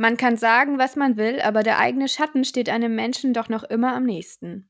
Man kann sagen, was man will, aber der eigene Schatten steht einem Menschen doch noch immer am nächsten.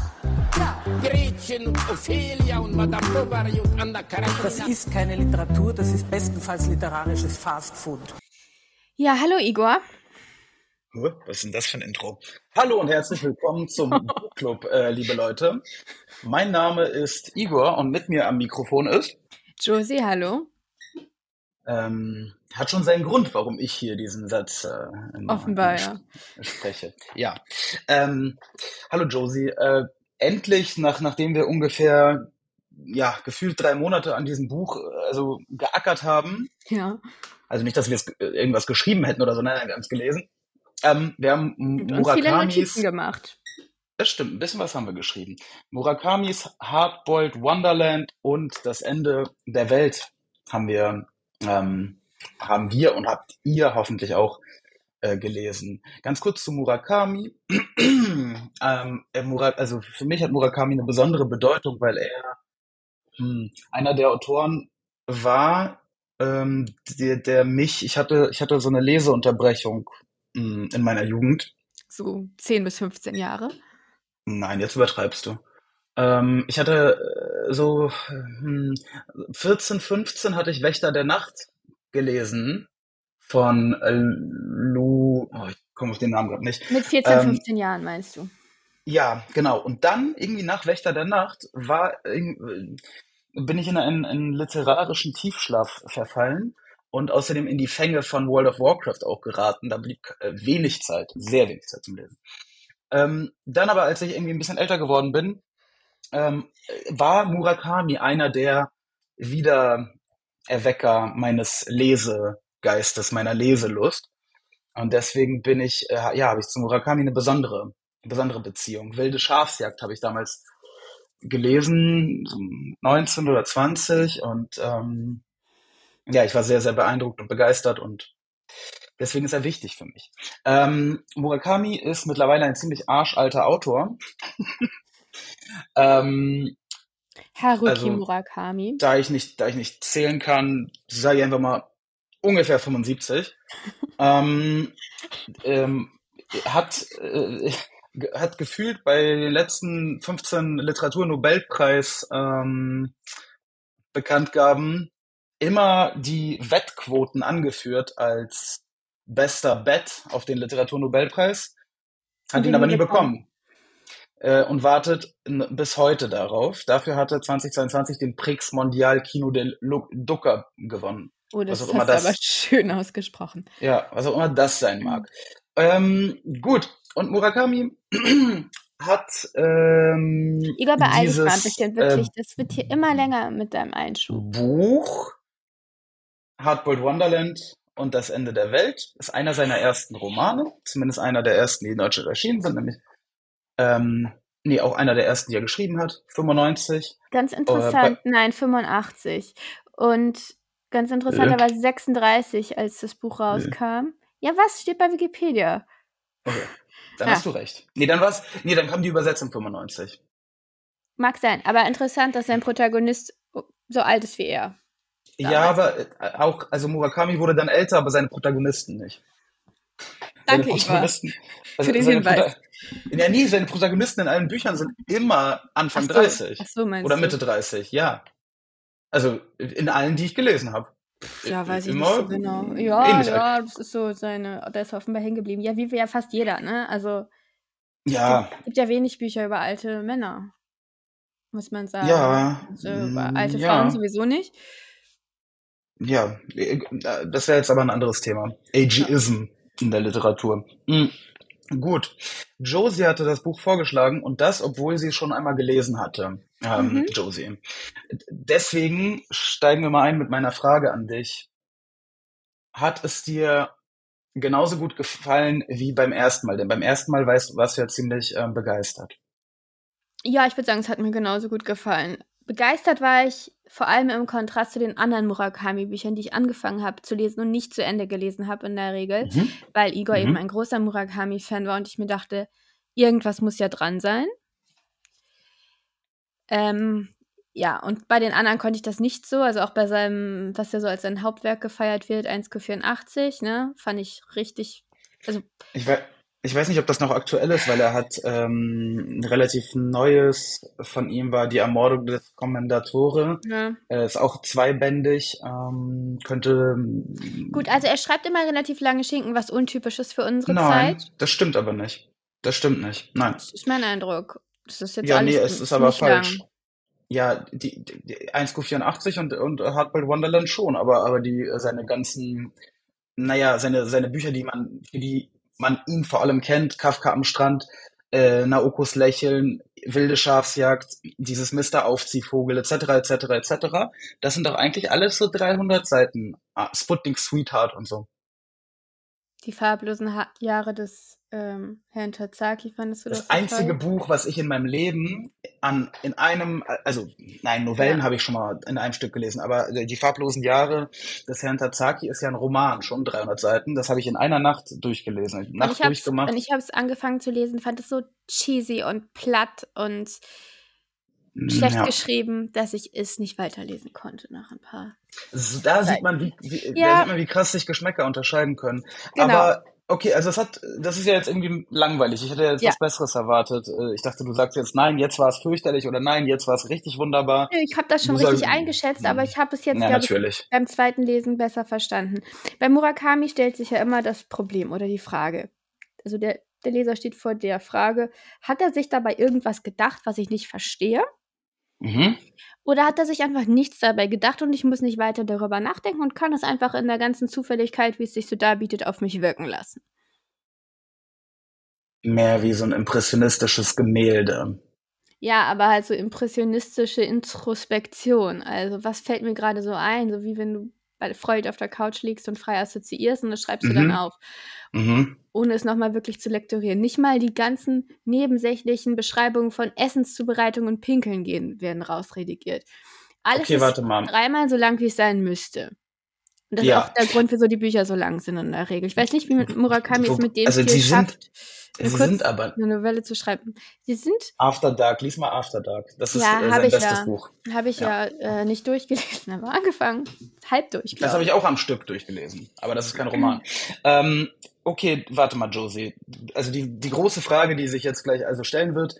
Gretchen und Ophelia und Madame Bovary und Anna Karenina. Das ist keine Literatur, das ist bestenfalls literarisches Fastfood. Ja, hallo Igor. Was ist denn das für ein Intro? Hallo und herzlich willkommen zum Buchclub, äh, liebe Leute. Mein Name ist Igor und mit mir am Mikrofon ist. Josie, hallo. Ähm, hat schon seinen Grund, warum ich hier diesen Satz äh, Offenbar, ja. spreche. Ja. Ähm, hallo Josie. Äh, endlich, nach, nachdem wir ungefähr ja, gefühlt drei Monate an diesem Buch äh, also geackert haben, Ja. also nicht, dass wir es, äh, irgendwas geschrieben hätten oder so, nein, nein, wir haben es gelesen. Ähm, wir haben Und uns viele Murakamis Notizen gemacht. Das stimmt, ein bisschen was haben wir geschrieben. Murakamis Hardboiled Wonderland und das Ende der Welt haben wir, ähm, haben wir und habt ihr hoffentlich auch äh, gelesen. Ganz kurz zu Murakami. ähm, er Mura also für mich hat Murakami eine besondere Bedeutung, weil er hm, einer der Autoren war, ähm, der, der mich, ich hatte, ich hatte so eine Leseunterbrechung hm, in meiner Jugend. So 10 bis 15 Jahre. Nein, jetzt übertreibst du. Ähm, ich hatte äh, so hm, 14, 15 hatte ich Wächter der Nacht gelesen von äh, Lou, oh, ich komme auf den Namen gerade nicht. Mit 14, Ähm, 15 Jahren meinst du? ja, genau. Und dann irgendwie nach Wächter der Nacht war irg- bin ich in einen, einen literarischen Tiefschlaf verfallen und außerdem in die Fänge von World of Warcraft auch geraten. Da blieb äh, wenig Zeit, sehr wenig Zeit zum Lesen. Ähm, dann aber, als ich irgendwie ein bisschen älter geworden bin, ähm, war Murakami einer der Wiedererwecker meines Lesegeistes, meiner Leselust. Und deswegen bin ich, äh, ja, habe ich zu Murakami eine besondere, besondere Beziehung. Wilde Schafsjagd habe ich damals gelesen, so 19 oder 20 und ähm, ja, ich war sehr, sehr beeindruckt und begeistert und deswegen ist er wichtig für mich. Ähm, Murakami ist mittlerweile ein ziemlich arschalter Autor. ähm, Haruki also- Murakami. da ich nicht, da ich nicht zählen kann, sage ich einfach mal ungefähr 75. ähm, ähm, hat, äh, hat gefühlt bei den letzten 15 Literaturnobelpreis ähm, Bekanntgaben immer die Wettquoten angeführt als bester Bet auf den Literaturnobelpreis, hat ihn aber nie bekommen. äh, und wartet bis heute darauf. Dafür hat er 2022 den Prix Mondial Kino del Duca gewonnen. Oh, das was hast auch immer du das- aber schön ausgesprochen. Ja, was auch immer das sein mag. Ähm, gut, und Murakami hat ähm, Igor, beeil dich mal ein dieses bisschen, äh, wirklich. Das wird hier immer länger mit deinem Einschub. Buch Hardboiled Wonderland und das Ende der Welt ist einer seiner ersten Romane, zumindest einer der ersten, die in Deutschland erschienen sind, nämlich ähm, nee, auch einer der ersten, die er geschrieben hat, 95. Ganz interessant, nein, 85. Und ganz interessanterweise 36, als das Buch rauskam. Ja, was steht bei Wikipedia? Okay, dann Ja. hast du recht. Nee, dann war's, nee, dann kam die Übersetzung 95. Mag sein, aber interessant, dass sein Protagonist so alt ist wie er. Ja, aber äh, auch, also Murakami wurde dann älter, aber seine Protagonisten nicht. Danke, seine Igor, Protagonisten, also für den seine Hinweis. Prota- Ja, nie, seine Protagonisten in allen Büchern sind immer Anfang Ach so, 30 ach so meinst oder du. Mitte 30, ja. Also in allen, die ich gelesen habe. Ja, weiß ich Immer nicht so genau. Ja, ja, das ist so seine, der ist offenbar hängen geblieben. Ja, wie ja fast jeder, ne? Also, Ja, es gibt ja wenig Bücher über alte Männer, muss man sagen. ja, äh, über alte ja, Frauen sowieso nicht. ja. Das wäre jetzt aber ein anderes Thema. Ageism in der Literatur. Mhm. Gut. Josie hatte das Buch vorgeschlagen und das, obwohl sie es schon einmal gelesen hatte. Ähm, Mhm. Josie. Deswegen steigen wir mal ein mit meiner Frage an dich. Hat es dir genauso gut gefallen wie beim ersten Mal. Denn beim ersten Mal weißt, warst du ja ziemlich ähm, begeistert. Ja, ich würde sagen, es hat mir genauso gut gefallen. Begeistert war ich vor allem im Kontrast zu den anderen Murakami-Büchern, die ich angefangen habe zu lesen und nicht zu Ende gelesen habe in der Regel, Mhm. weil Igor Mhm. eben ein großer Murakami-Fan war und ich mir dachte, irgendwas muss ja dran sein. Ähm, ja, und bei den anderen konnte ich das nicht so. Also auch bei seinem, was ja so als sein Hauptwerk gefeiert wird, 1Q84, ne, fand ich richtig. Also, Ich, wei ich weiß nicht, ob das noch aktuell ist, weil er hat ähm, ein relativ neues von ihm war Die Ermordung des Kommendatore. ja. Äh, ist auch zweibändig. Ähm, könnte. Gut, also er schreibt immer relativ lange Schinken, was untypisch ist für unsere Nein, Zeit. das stimmt aber nicht. Das stimmt nicht. Nein. Das ist mein Eindruck. Das ist jetzt Ja, alles nee, es ist aber ziemlich lang. falsch. Ja, die, die, die 1Q84 und, und Hardboiled Wonderland schon, aber, aber die, äh, seine ganzen, naja, seine, seine Bücher, die man, für die man ihn vor allem kennt, Kafka am Strand, äh, Naokos Lächeln, Wilde Schafsjagd, dieses Mr. Aufziehvogel, etc., etc., etc., das sind doch eigentlich alles so 300 Seiten. Ah, Sputnik Sweetheart und so. Die farblosen ha Jahre des ähm, Herrn Tazaki, fandest du das, Das einzige toll? Buch, was ich in meinem Leben an in einem, also nein, Novellen Ja. habe ich schon mal in einem Stück gelesen, aber die farblosen Jahre des Herrn Tazaki ist ja ein Roman, schon 300 Seiten. Das habe ich in einer Nacht durchgelesen, Und Nacht ich habe durchgemacht. und ich habe es angefangen zu lesen, fand es so cheesy und platt und schlecht Ja, geschrieben, dass ich es nicht weiterlesen konnte nach ein paar S- da sieht man, wie, wie, Ja, sieht man, wie krass sich Geschmäcker unterscheiden können. genau. Aber okay, also es hat, das ist ja jetzt irgendwie langweilig. Ich hätte jetzt Ja. was Besseres erwartet. Äh, Ich dachte, du sagst jetzt nein, jetzt war es fürchterlich oder nein, jetzt war es richtig wunderbar. Ich habe das schon Du richtig sagst, eingeschätzt, aber ich habe es jetzt, ja, ich, beim zweiten Lesen besser verstanden. Bei Murakami stellt sich ja immer das Problem oder die Frage. Also der, der Leser steht vor der Frage, hat er sich dabei irgendwas gedacht, was ich nicht verstehe? Mhm. Oder hat er sich einfach nichts dabei gedacht und ich muss nicht weiter darüber nachdenken und kann es einfach in der ganzen Zufälligkeit, wie es sich so darbietet, auf mich wirken lassen? Mehr wie so ein impressionistisches Gemälde. Ja, aber halt so impressionistische Introspektion. Also, was fällt mir gerade so ein? So wie wenn du bei Freud auf der Couch liegst und frei assoziierst und das schreibst du dann Mhm. auf, Mhm. ohne es nochmal wirklich zu lektorieren. Nicht mal die ganzen nebensächlichen Beschreibungen von Essenszubereitung und Pinkeln gehen werden rausredigiert. Alles Okay, ist dreimal so lang, wie es sein müsste. Und das ist Ja. auch der Grund, wieso die Bücher so lang sind in der Regel. Ich weiß nicht, wie mit Murakami es mit dem also sind- schafft, eine Sie kurz sind aber eine Novelle zu schreiben. Sie sind After Dark, lies mal After Dark. Das ist Ja, äh, sein bestes ja. Buch. Habe ich ja, äh, nicht durchgelesen, aber angefangen. Halb durch, Das habe ich. auch am Stück durchgelesen, aber das ist kein Roman. ähm, okay, warte mal, Josie. Also die, die große Frage, die sich jetzt gleich also stellen wird,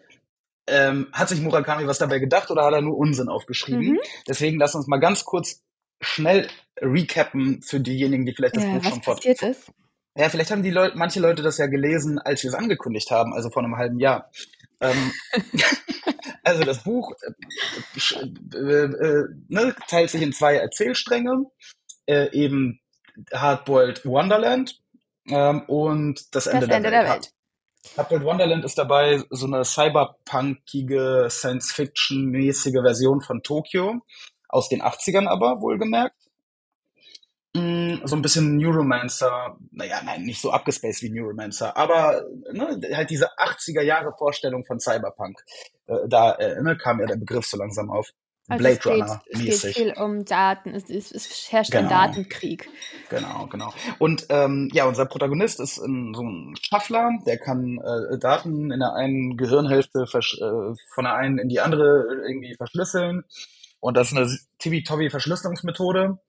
ähm, hat sich Murakami was dabei gedacht oder hat er nur Unsinn aufgeschrieben? Mhm. Deswegen lass uns mal ganz kurz schnell recappen für diejenigen, die vielleicht das Äh, Buch schon vor, ist. Ja, vielleicht haben die Leute, manche Leute das ja gelesen, als wir es angekündigt haben, also vor einem halben Jahr. Ähm, also das Buch äh, äh, äh, ne, teilt sich in zwei Erzählstränge, äh, eben Hardboiled Wonderland ähm, und das Ende, Das Ende der Welt. Hardboiled Wonderland ist dabei so eine cyberpunkige, Science-Fiction-mäßige Version von Tokio, aus den 80ern aber, wohlgemerkt. Mm, So ein bisschen Neuromancer, naja, nein, nicht so abgespaced wie Neuromancer, aber ne, halt diese 80er Jahre Vorstellung von Cyberpunk. Äh, Da äh, ne, kam ja der Begriff so langsam auf. Also Blade es geht, Runner es geht mäßig. viel um Daten. Es, ist, es herrscht ein Genau. Datenkrieg. Genau, genau. Und ähm, ja, unser Protagonist ist ein, so ein Schaffler, der kann äh, Daten in der einen Gehirnhälfte äh, von der einen in die andere irgendwie verschlüsseln. Und das ist eine Tibi-Tobi-Verschlüsselungsmethode.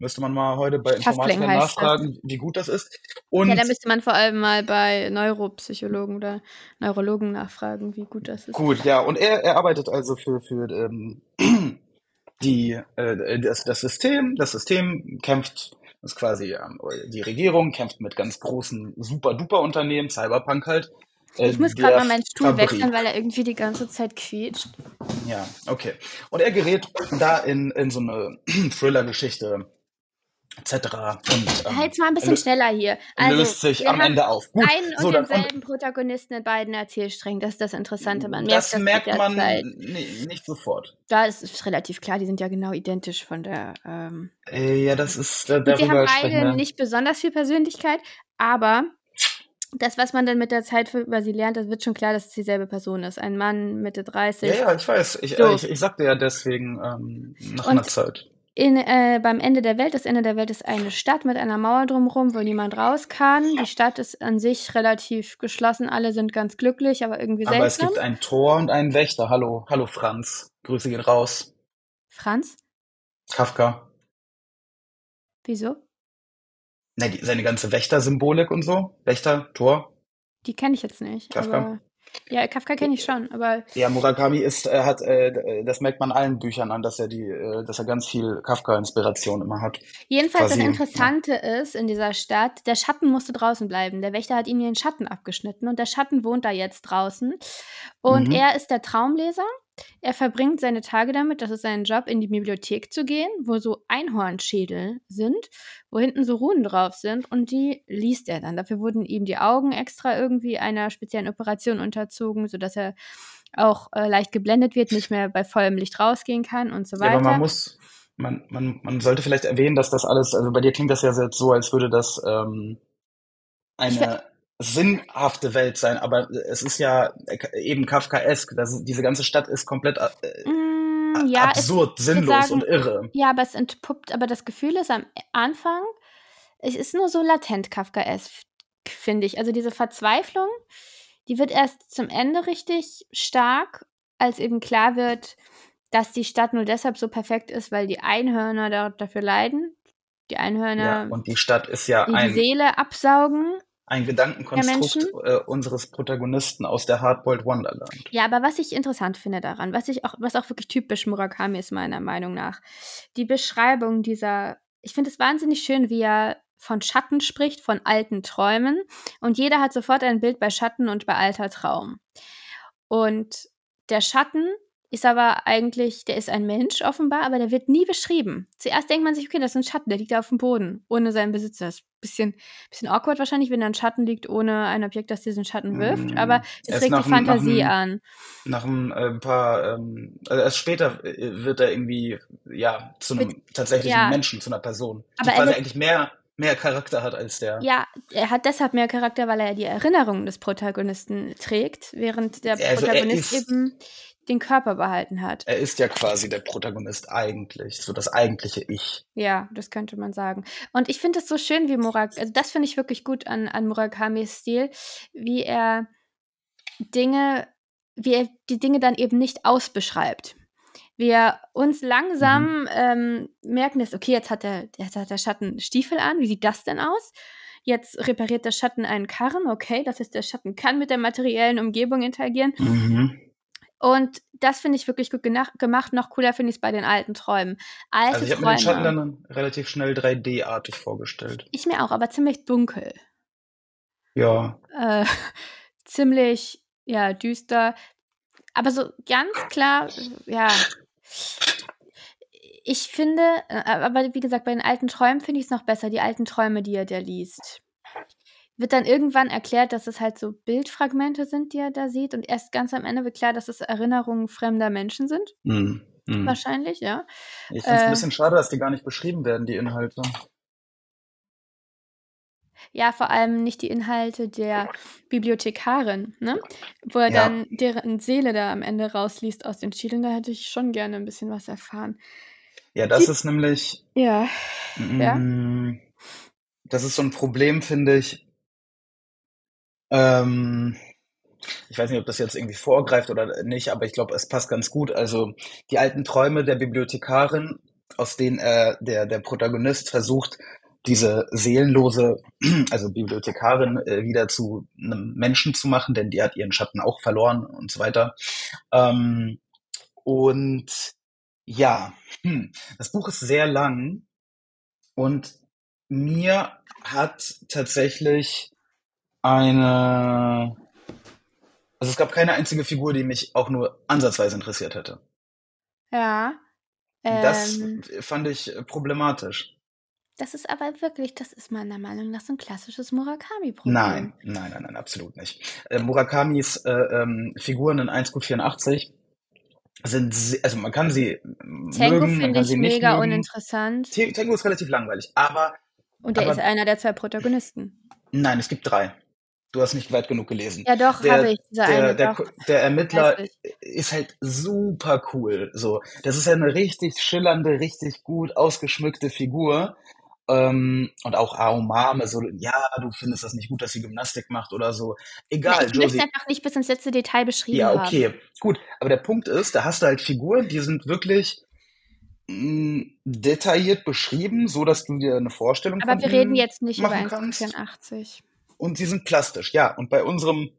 Müsste man mal heute bei Informatikern das. nachfragen, wie gut das ist. Und Ja, da müsste man vor allem mal bei Neuropsychologen oder Neurologen nachfragen, wie gut das ist. Gut, ja, und er, er arbeitet also für, für ähm, die, äh, das, das System. Das System kämpft, ist quasi ähm, die Regierung, kämpft mit ganz großen Super-Duper-Unternehmen, Cyberpunk halt. äh, Ich muss gerade mal meinen Stuhl Fabrik. wechseln, weil er irgendwie die ganze Zeit quietscht. Ja, okay. Und er gerät da in, in so eine Thriller-Geschichte etc. Und ähm, Halt's mal ein bisschen schneller hier. Also, löst sich am Ende auf. Gut, einen und so und denselben Protagonisten in beiden Erzählsträngen. Das ist das Interessante. Man merkt das das merkt mit der man nee, nicht sofort. Da ist es relativ klar, die sind ja genau identisch von der. Ähm Äh, ja, das ist da, und sie haben darüber beide wir. nicht besonders viel Persönlichkeit, aber das, was man dann mit der Zeit über sie lernt, das wird schon klar, dass es dieselbe Person ist. Ein Mann, Mitte 30. Ja, ja, ich weiß. Ich, So. äh, ich, ich sagte ja deswegen ähm, nach Und- einer Zeit. In, äh, beim Ende der Welt, das Ende der Welt ist eine Stadt mit einer Mauer drumherum, wo niemand raus kann. Die Stadt ist an sich relativ geschlossen, alle sind ganz glücklich, aber irgendwie Aber es seltsam. gibt ein Tor und einen Wächter. Hallo, hallo Franz. Grüße gehen raus. Franz? Kafka. Wieso? Ne, die, seine ganze Wächter-Symbolik und so. Wächter, Tor. Die kenne ich jetzt nicht. Kafka? Ja, Kafka kenne ich schon, aber Ja, Murakami ist, äh, hat, äh, das merkt man allen Büchern an, dass er die, äh, dass er ganz viel Kafka-Inspiration immer hat. jedenfalls das Quasi, Interessante ist in dieser Stadt, der Schatten musste draußen bleiben. Der Wächter hat ihm den Schatten abgeschnitten und der Schatten wohnt da jetzt draußen. Und Mhm. er ist der Traumleser. Er verbringt seine Tage damit, das ist sein Job, in die Bibliothek zu gehen, wo so Einhornschädel sind, wo hinten so Runen drauf sind und die liest er dann. Dafür wurden ihm die Augen extra irgendwie einer speziellen Operation unterzogen, sodass er auch äh, leicht geblendet wird, nicht mehr bei vollem Licht rausgehen kann und so Ja, weiter. aber man muss, man, man, man sollte vielleicht erwähnen, dass das alles, also bei dir klingt das ja so, als würde das ähm, eine sinnhafte Welt sein, aber es ist ja äh, eben Kafkaesk. Das diese ganze Stadt ist komplett äh, Mm, ja, es, absurd, würd sinnlos sagen, und irre. Ja, aber es entpuppt, aber das Gefühl ist am Anfang, es ist nur so latent Kafkaesk, finde ich. Also diese Verzweiflung, die wird erst zum Ende richtig stark, als eben klar wird, dass die Stadt nur deshalb so perfekt ist, weil die Einhörner da, dafür leiden. Die Ja, Einhörner, und die Stadt ist ja die die Seele absaugen. Ein Gedankenkonstrukt äh, unseres Protagonisten aus der Hardboiled Wonderland. Ja, aber was ich interessant finde daran, was ich auch, was auch wirklich typisch Murakami ist, meiner Meinung nach, die Beschreibung dieser, ich finde es wahnsinnig schön, wie er von Schatten spricht, von alten Träumen. Und jeder hat sofort ein Bild bei Schatten und bei alter Traum. Und der Schatten ist aber eigentlich, der ist ein Mensch offenbar, aber der wird nie beschrieben. Zuerst denkt man sich, okay, das ist ein Schatten, der liegt da auf dem Boden, ohne seinen Besitzer. Das ist ein bisschen, bisschen awkward wahrscheinlich, wenn da ein Schatten liegt, ohne ein Objekt, das diesen Schatten wirft. Aber es erst regt die dem- nach Fantasie dem- an. Nach ein äh, paar, ähm, also erst später äh, wird er irgendwie, ja, zu einem Mit- tatsächlichen ja. Menschen, zu einer Person, die Aber er quasi eigentlich mehr, mehr Charakter hat als der. Ja, er hat deshalb mehr Charakter, weil er die Erinnerungen des Protagonisten trägt, während der Also Protagonist ist- eben den Körper behalten hat. Er ist ja quasi der Protagonist eigentlich, so das eigentliche Ich. Ja, das könnte man sagen. Und ich finde es so schön, wie Murakami, also das finde ich wirklich gut an, an Murakamis Stil, wie er Dinge, wie er die Dinge dann eben nicht ausbeschreibt. Wie er uns langsam ähm, merken lässt, okay, jetzt hat, der, jetzt hat der Schatten Stiefel an, wie sieht das denn aus? Jetzt repariert der Schatten einen Karren, okay, das heißt, der Schatten kann mit der materiellen Umgebung interagieren. Mhm. Und das finde ich wirklich gut gemacht. Noch cooler finde ich es bei den alten Träumen. Alte Also ich habe mir den Schatten dann relativ schnell 3D-artig vorgestellt. ich mir auch, aber ziemlich dunkel. Ja. Äh, ziemlich, ja, düster. Aber so ganz klar, ja. Ich finde, äh, aber wie gesagt, bei den alten Träumen finde ich es noch besser, die alten Träume, die er da liest. Wird dann irgendwann erklärt, dass es halt so Bildfragmente sind, die er da sieht. Und erst ganz am Ende wird klar, dass es Erinnerungen fremder Menschen sind. Mhm. Mhm. Wahrscheinlich, ja. Ich finde es Äh, ein bisschen schade, dass die gar nicht beschrieben werden, die Inhalte. Ja, vor allem nicht die Inhalte der Bibliothekarin, ne? Wo er Ja. dann deren Seele da am Ende rausliest aus den Schädeln. Da hätte ich schon gerne ein bisschen was erfahren. Ja, das Die- ist nämlich, Ja. Ja? das ist so ein Problem, finde ich. Ähm, ich weiß nicht, ob das jetzt irgendwie vorgreift oder nicht, aber ich glaube, es passt ganz gut. Also die alten Träume der Bibliothekarin, aus denen äh, der, der Protagonist versucht, diese seelenlose, also Bibliothekarin, äh, wieder zu einem Menschen zu machen, denn die hat ihren Schatten auch verloren und so weiter. Ähm, und ja, hm, das Buch ist sehr lang und mir hat tatsächlich eine, also es gab keine einzige Figur, die mich auch nur ansatzweise interessiert hätte. Ja. Das Ähm, fand ich problematisch. Das ist aber wirklich, das ist meiner Meinung nach so ein klassisches Murakami-Problem. Nein, nein, nein, nein, absolut nicht. Äh, Murakamis äh, ähm, Figuren in 1Q84 sind, se- also man kann sie man finde ich sie mega mögen. uninteressant. Te- Tengu ist relativ langweilig, aber Und der aber- ist einer der zwei Protagonisten. nein, es gibt drei. Du hast nicht weit genug gelesen. Ja, doch, Der- habe ich. Dieser der, eine, der, doch. der Ermittler ist halt super cool. So, das ist ja eine richtig schillernde, richtig gut ausgeschmückte Figur. Ähm, und auch Aomame, so, ja, du findest das nicht gut, dass sie Gymnastik macht oder so. Egal, ich Josie. einfach nicht bis ins letzte Detail beschrieben Ja, haben. okay, gut. Aber der Punkt ist, da hast du halt Figuren, die sind wirklich mh, detailliert beschrieben, so dass du dir eine Vorstellung Aber wir reden jetzt nicht über machen kannst. 1,84. Und sie sind plastisch, ja. Und bei unserem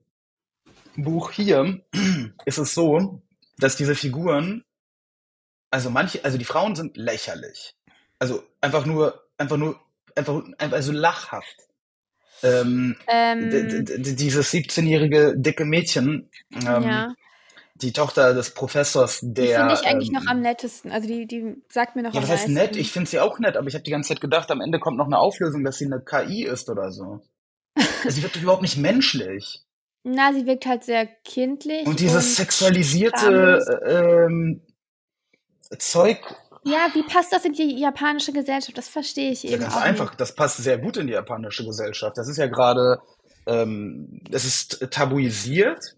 Buch hier ist es so, dass diese Figuren, also manche, also die Frauen sind lächerlich. Also einfach nur, einfach nur, einfach, einfach also lachhaft. Ähm, Ähm, dieses 17-jährige dicke Mädchen, ähm, ja. die Tochter des Professors, Die der. finde ich eigentlich noch ähm, am nettesten. Also die, die sagt mir noch ja, was heißt nett? Ich finde sie auch nett, aber ich habe die ganze Zeit gedacht, am Ende kommt noch eine Auflösung, dass sie eine KI ist oder so. Also sie wird doch überhaupt nicht menschlich. Na, sie wirkt halt sehr kindlich. Und dieses und sexualisierte äh, ähm, Zeug, Ja, wie passt das in die japanische Gesellschaft? Das verstehe ich ja, eben ganz auch einfach, nicht. das passt sehr gut in die japanische Gesellschaft. Das ist ja gerade, ähm, das ist tabuisiert,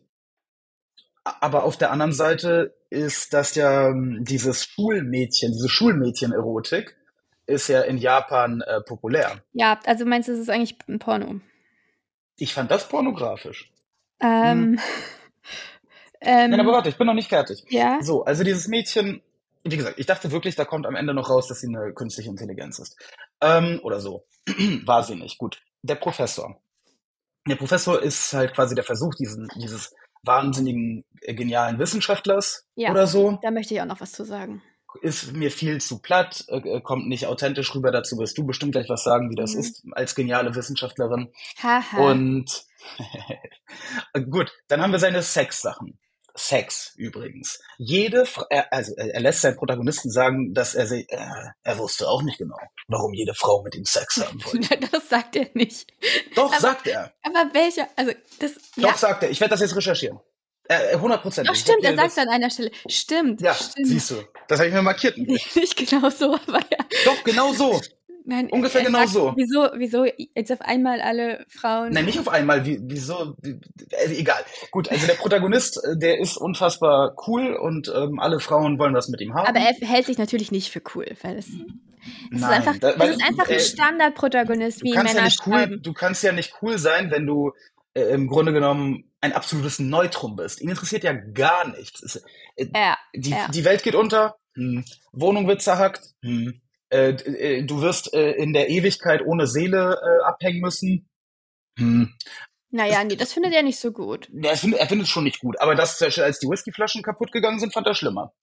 aber auf der anderen Seite ist das ja ähm, dieses Schulmädchen, diese Schulmädchen-Erotik ist ja in Japan äh, populär. Ja, also meinst du, es ist eigentlich ein Porno? Ich fand das pornografisch. Ähm, ähm, Nein, aber warte, ich bin noch nicht fertig. ja, So, also dieses Mädchen, wie gesagt, ich dachte wirklich, da kommt am Ende noch raus, dass sie eine künstliche Intelligenz ist. Ähm, oder so. War sie nicht. Gut. Der Professor. Der Professor ist halt quasi der Versuch diesen, dieses wahnsinnigen, äh, genialen Wissenschaftlers Ja. oder so. da möchte ich auch noch was zu sagen. Ist mir viel zu platt, äh, äh, kommt nicht authentisch rüber. Dazu wirst du bestimmt gleich was sagen, wie das Mhm. ist als geniale Wissenschaftlerin. Haha. Und gut, dann haben wir seine Sex-Sachen. Sex übrigens. Jede, er, also er er lässt seinen Protagonisten sagen, dass er sich, äh, er wusste auch nicht genau, warum jede Frau mit ihm Sex haben wollte. das sagt er nicht. Doch, Aber- sagt er. Aber welcher? Also, das. Doch, ja, sagt er. Ich werde das jetzt recherchieren. Äh, 100 Prozent. doch, stimmt, er sagt an einer Stelle. Stimmt. Ja, stimmt. siehst du. Das habe ich mir markiert. Nicht genau so, aber ja. Doch, genau so. Nein, Ungefähr genau so. Wieso, wieso jetzt auf einmal alle Frauen. Nein, nicht auf einmal. Wie, wieso? Wie, äh, egal. Gut, also der Protagonist, äh, der ist unfassbar cool und ähm, alle Frauen wollen was mit ihm haben. aber er hält sich natürlich nicht für cool, weil es, es ist einfach, da- es weil, ist einfach äh, ein Standardprotagonist, du wie ja Männer nicht cool, du kannst ja nicht cool sein, wenn du äh, im Grunde genommen ein absolutes Neutrum bist. Ihn interessiert ja gar nichts. Es, äh, Ja, die, ja. die Welt geht unter, hm. Wohnung wird zerhackt, hm. Äh, äh, du wirst äh, in der Ewigkeit ohne Seele äh, abhängen müssen. Hm. Naja, nee, das findet er nicht so gut. Ja, er findet er findet es schon nicht gut, aber das, als die Whiskyflaschen kaputt gegangen sind, fand er schlimmer.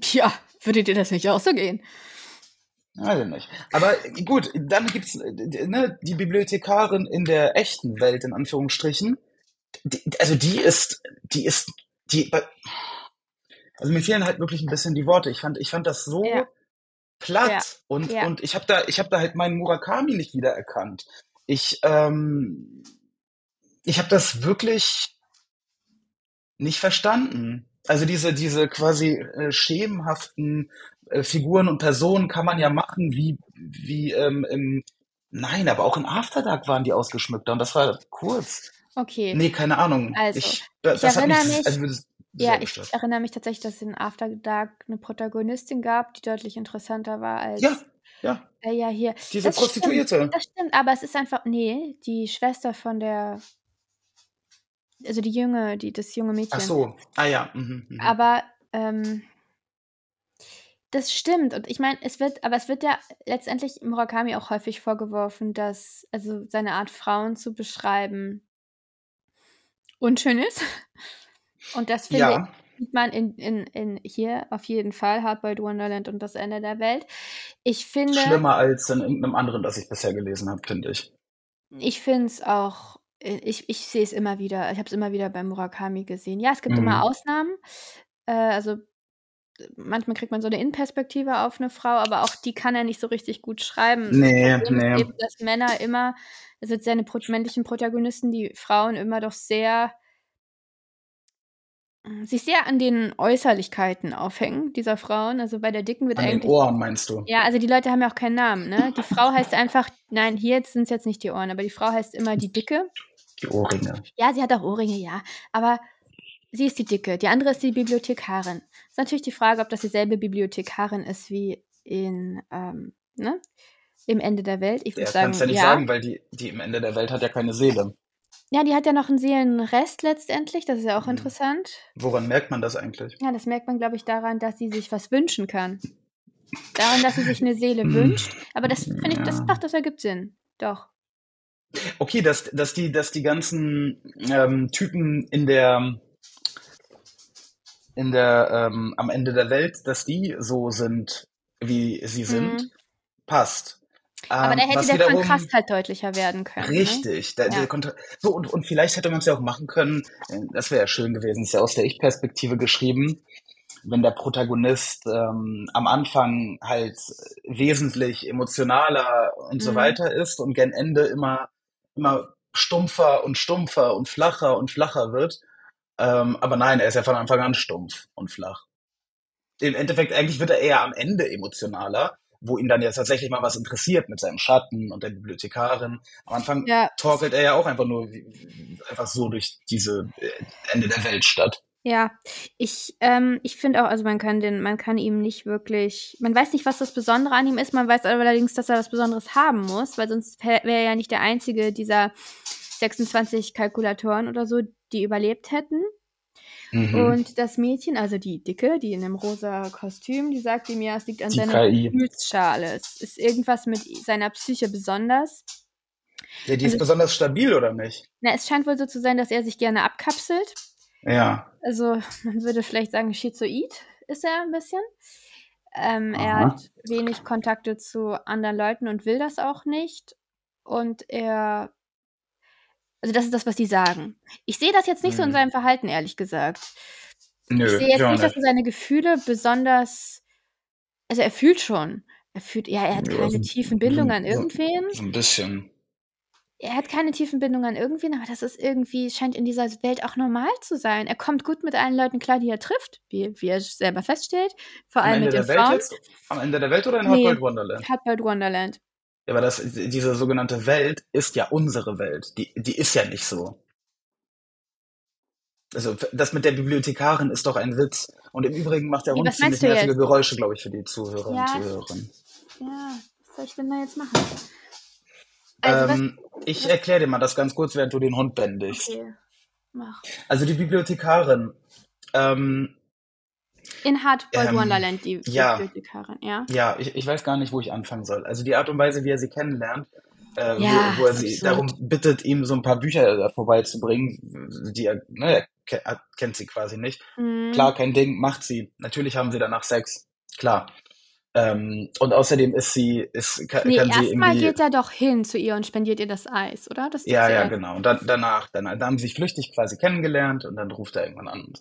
Tja, würde dir das nicht auch so gehen? Weiß ich nicht. Aber gut, dann gibt's äh, ne, die Bibliothekarin in der echten Welt, in Anführungsstrichen. Die, also die ist, die ist, die, also mir fehlen halt wirklich ein bisschen die Worte. Ich fand, ich fand das so Ja. Platt Ja. und Ja. und ich habe da, ich habe da halt meinen Murakami nicht wiedererkannt. Ich, ähm, ich habe das wirklich nicht verstanden. Also diese, diese quasi äh, schemenhaften äh, Figuren und Personen kann man ja machen, wie, wie ähm, im, nein, aber auch in After Dark waren die ausgeschmückter und das war kurz. Okay. Nee, keine Ahnung. Also, ich, da- ich das hat mich, erinnere mich- also Ja, ich erinnere mich tatsächlich, dass es in After Dark eine Protagonistin gab, die deutlich interessanter war als. Ja, ja, Äh, ja, hier. diese Das Prostituierte. Stimmt, das stimmt, aber es ist einfach. Nee, die Schwester von der. Also die junge, die, das junge Mädchen. Ach so, ah ja. Mhm, mhm. Aber ähm, das stimmt. Und ich meine, es wird, aber es wird ja letztendlich Murakami auch häufig vorgeworfen, dass, also seine Art, Frauen zu beschreiben, unschön ist. Und das finde Ja, ich, sieht man in, in, in hier auf jeden Fall, Hardboiled Wonderland und das Ende der Welt. Ich finde, schlimmer als in irgendeinem anderen, das ich bisher gelesen habe, finde ich. ich finde es auch, äh, ich, ich sehe es immer wieder, ich habe es immer wieder bei Murakami gesehen. Ja, es gibt Mhm. immer Ausnahmen. Äh, also manchmal kriegt man so eine Innenperspektive auf eine Frau, aber auch die kann er nicht so richtig gut schreiben. Das Nee, ist nee. eben, dass Männer immer, also seine männlichen Protagonisten, die Frauen immer doch sehr sich sehr an den Äußerlichkeiten aufhängen dieser Frauen. Also bei der Dicken wird An den eigentlich Ohren meinst du? ja, also die Leute haben ja auch keinen Namen, ne? Die Frau heißt einfach nein, hier sind es jetzt nicht die Ohren, aber die Frau heißt immer die Dicke. Die Ohrringe. Ja, sie hat auch Ohrringe, ja, aber sie ist die Dicke, die andere ist die Bibliothekarin. Ist natürlich die Frage, ob das dieselbe Bibliothekarin ist wie in, ähm, ne? Im Ende der Welt. Ich würde Der sagen, kannst ja nicht ja. sagen, weil die, die im Ende der Welt hat ja keine Seele. Ja, die hat ja noch einen Seelenrest letztendlich, das ist ja auch Mhm. interessant. Woran merkt man das eigentlich? Ja, das merkt man, glaube ich, daran, dass sie sich was wünschen kann. Daran, dass sie sich eine Seele Hm. wünscht. Aber das finde ich, das, doch, das ergibt Sinn. Doch. Okay, dass, dass, die, dass die ganzen ähm, Typen in der, in der, ähm, am Ende der Welt, dass die so sind, wie sie sind, Mhm. passt. Aber Ähm, da hätte der wiederum- Kontrast halt deutlicher werden können. Ne? Richtig, der, Ja. der so und, und vielleicht hätte man es ja auch machen können, äh, das wäre ja schön gewesen, ist ja aus der Ich-Perspektive geschrieben, wenn der Protagonist ähm, am Anfang halt wesentlich emotionaler und so Mhm. weiter ist und gern Ende immer, immer stumpfer und stumpfer und flacher und flacher wird. Ähm, aber nein, er ist ja von Anfang an stumpf und flach. Im Endeffekt, eigentlich wird er eher am Ende emotionaler, wo ihn dann ja tatsächlich mal was interessiert mit seinem Schatten und der Bibliothekarin. Am Anfang Ja. torkelt er ja auch einfach nur einfach so durch diese äh, Ende der Welt statt. Ja, ich, ähm, ich finde auch, also man kann den, man kann ihm nicht wirklich, man weiß nicht, was das Besondere an ihm ist, man weiß allerdings, dass er was Besonderes haben muss, weil sonst wäre er ja nicht der einzige dieser 26 Kalkulatoren oder so, die überlebt hätten. Mhm. Und das Mädchen, also die Dicke, die in dem rosa Kostüm, die sagt ihm ja, es liegt an Die seiner KI. Gefühlsschale. Es ist irgendwas mit seiner Psyche besonders. Ja, die ist also- besonders stabil, oder nicht? Na, es scheint wohl so zu sein, dass er sich gerne abkapselt. Ja. Also, man würde vielleicht sagen, schizoid ist er ein bisschen. Ähm, er hat wenig Kontakte zu anderen Leuten und will das auch nicht. Und er. Also, das ist das, was die sagen. Ich sehe das jetzt nicht so in Mhm. seinem Verhalten, ehrlich gesagt. Nö, ich sehe jetzt ja nicht, dass er seine Gefühle besonders. Also, er fühlt schon. Er fühlt, ja, er hat Ja, keine so- tiefen Bindungen an irgendwen. So ein bisschen. Er hat keine tiefen Bindungen an irgendwen, aber das ist irgendwie, scheint in dieser Welt auch normal zu sein. Er kommt gut mit allen Leuten klar, die er trifft, wie, wie er selber feststellt. Vor allem mit den Frauen. jetzt? Am Ende der Welt oder in Nee. Hardboiled Wonderland? Hardboiled Wonderland. Aber das, diese sogenannte Welt ist ja unsere Welt. Die, die ist ja nicht so. Also das mit der Bibliothekarin ist doch ein Witz. Und im Übrigen macht der Hund was ziemlich nervige? Geräusche, glaube ich, für die Zuhörer Ja, und Zuhörerinnen. Ja, was soll ich denn da jetzt machen? Also, ähm, ich erkläre dir mal das ganz kurz, während du den Hund was. bändigst. Okay, mach. Also die Bibliothekarin, ähm, In Hardboiled Ähm, Wonderland, die ja. Bibliothekarin, ja. ja, ich, ich weiß gar nicht, wo ich anfangen soll. Also die Art und Weise, wie er sie kennenlernt, äh, Ja, wo, wo er sie absurd. darum bittet, ihm so ein paar Bücher da vorbeizubringen, die er, ne, er kennt sie quasi nicht. Mhm. Klar, kein Ding, macht sie. Natürlich haben sie danach Sex. Klar. Ähm, und außerdem ist sie, ist, kann, Nee, kann sie erstmal geht er doch hin zu ihr und spendiert ihr das Eis, oder? Das Ja, ja, genau. Und dann, danach, dann, dann haben sie sich flüchtig quasi kennengelernt und dann ruft er irgendwann an.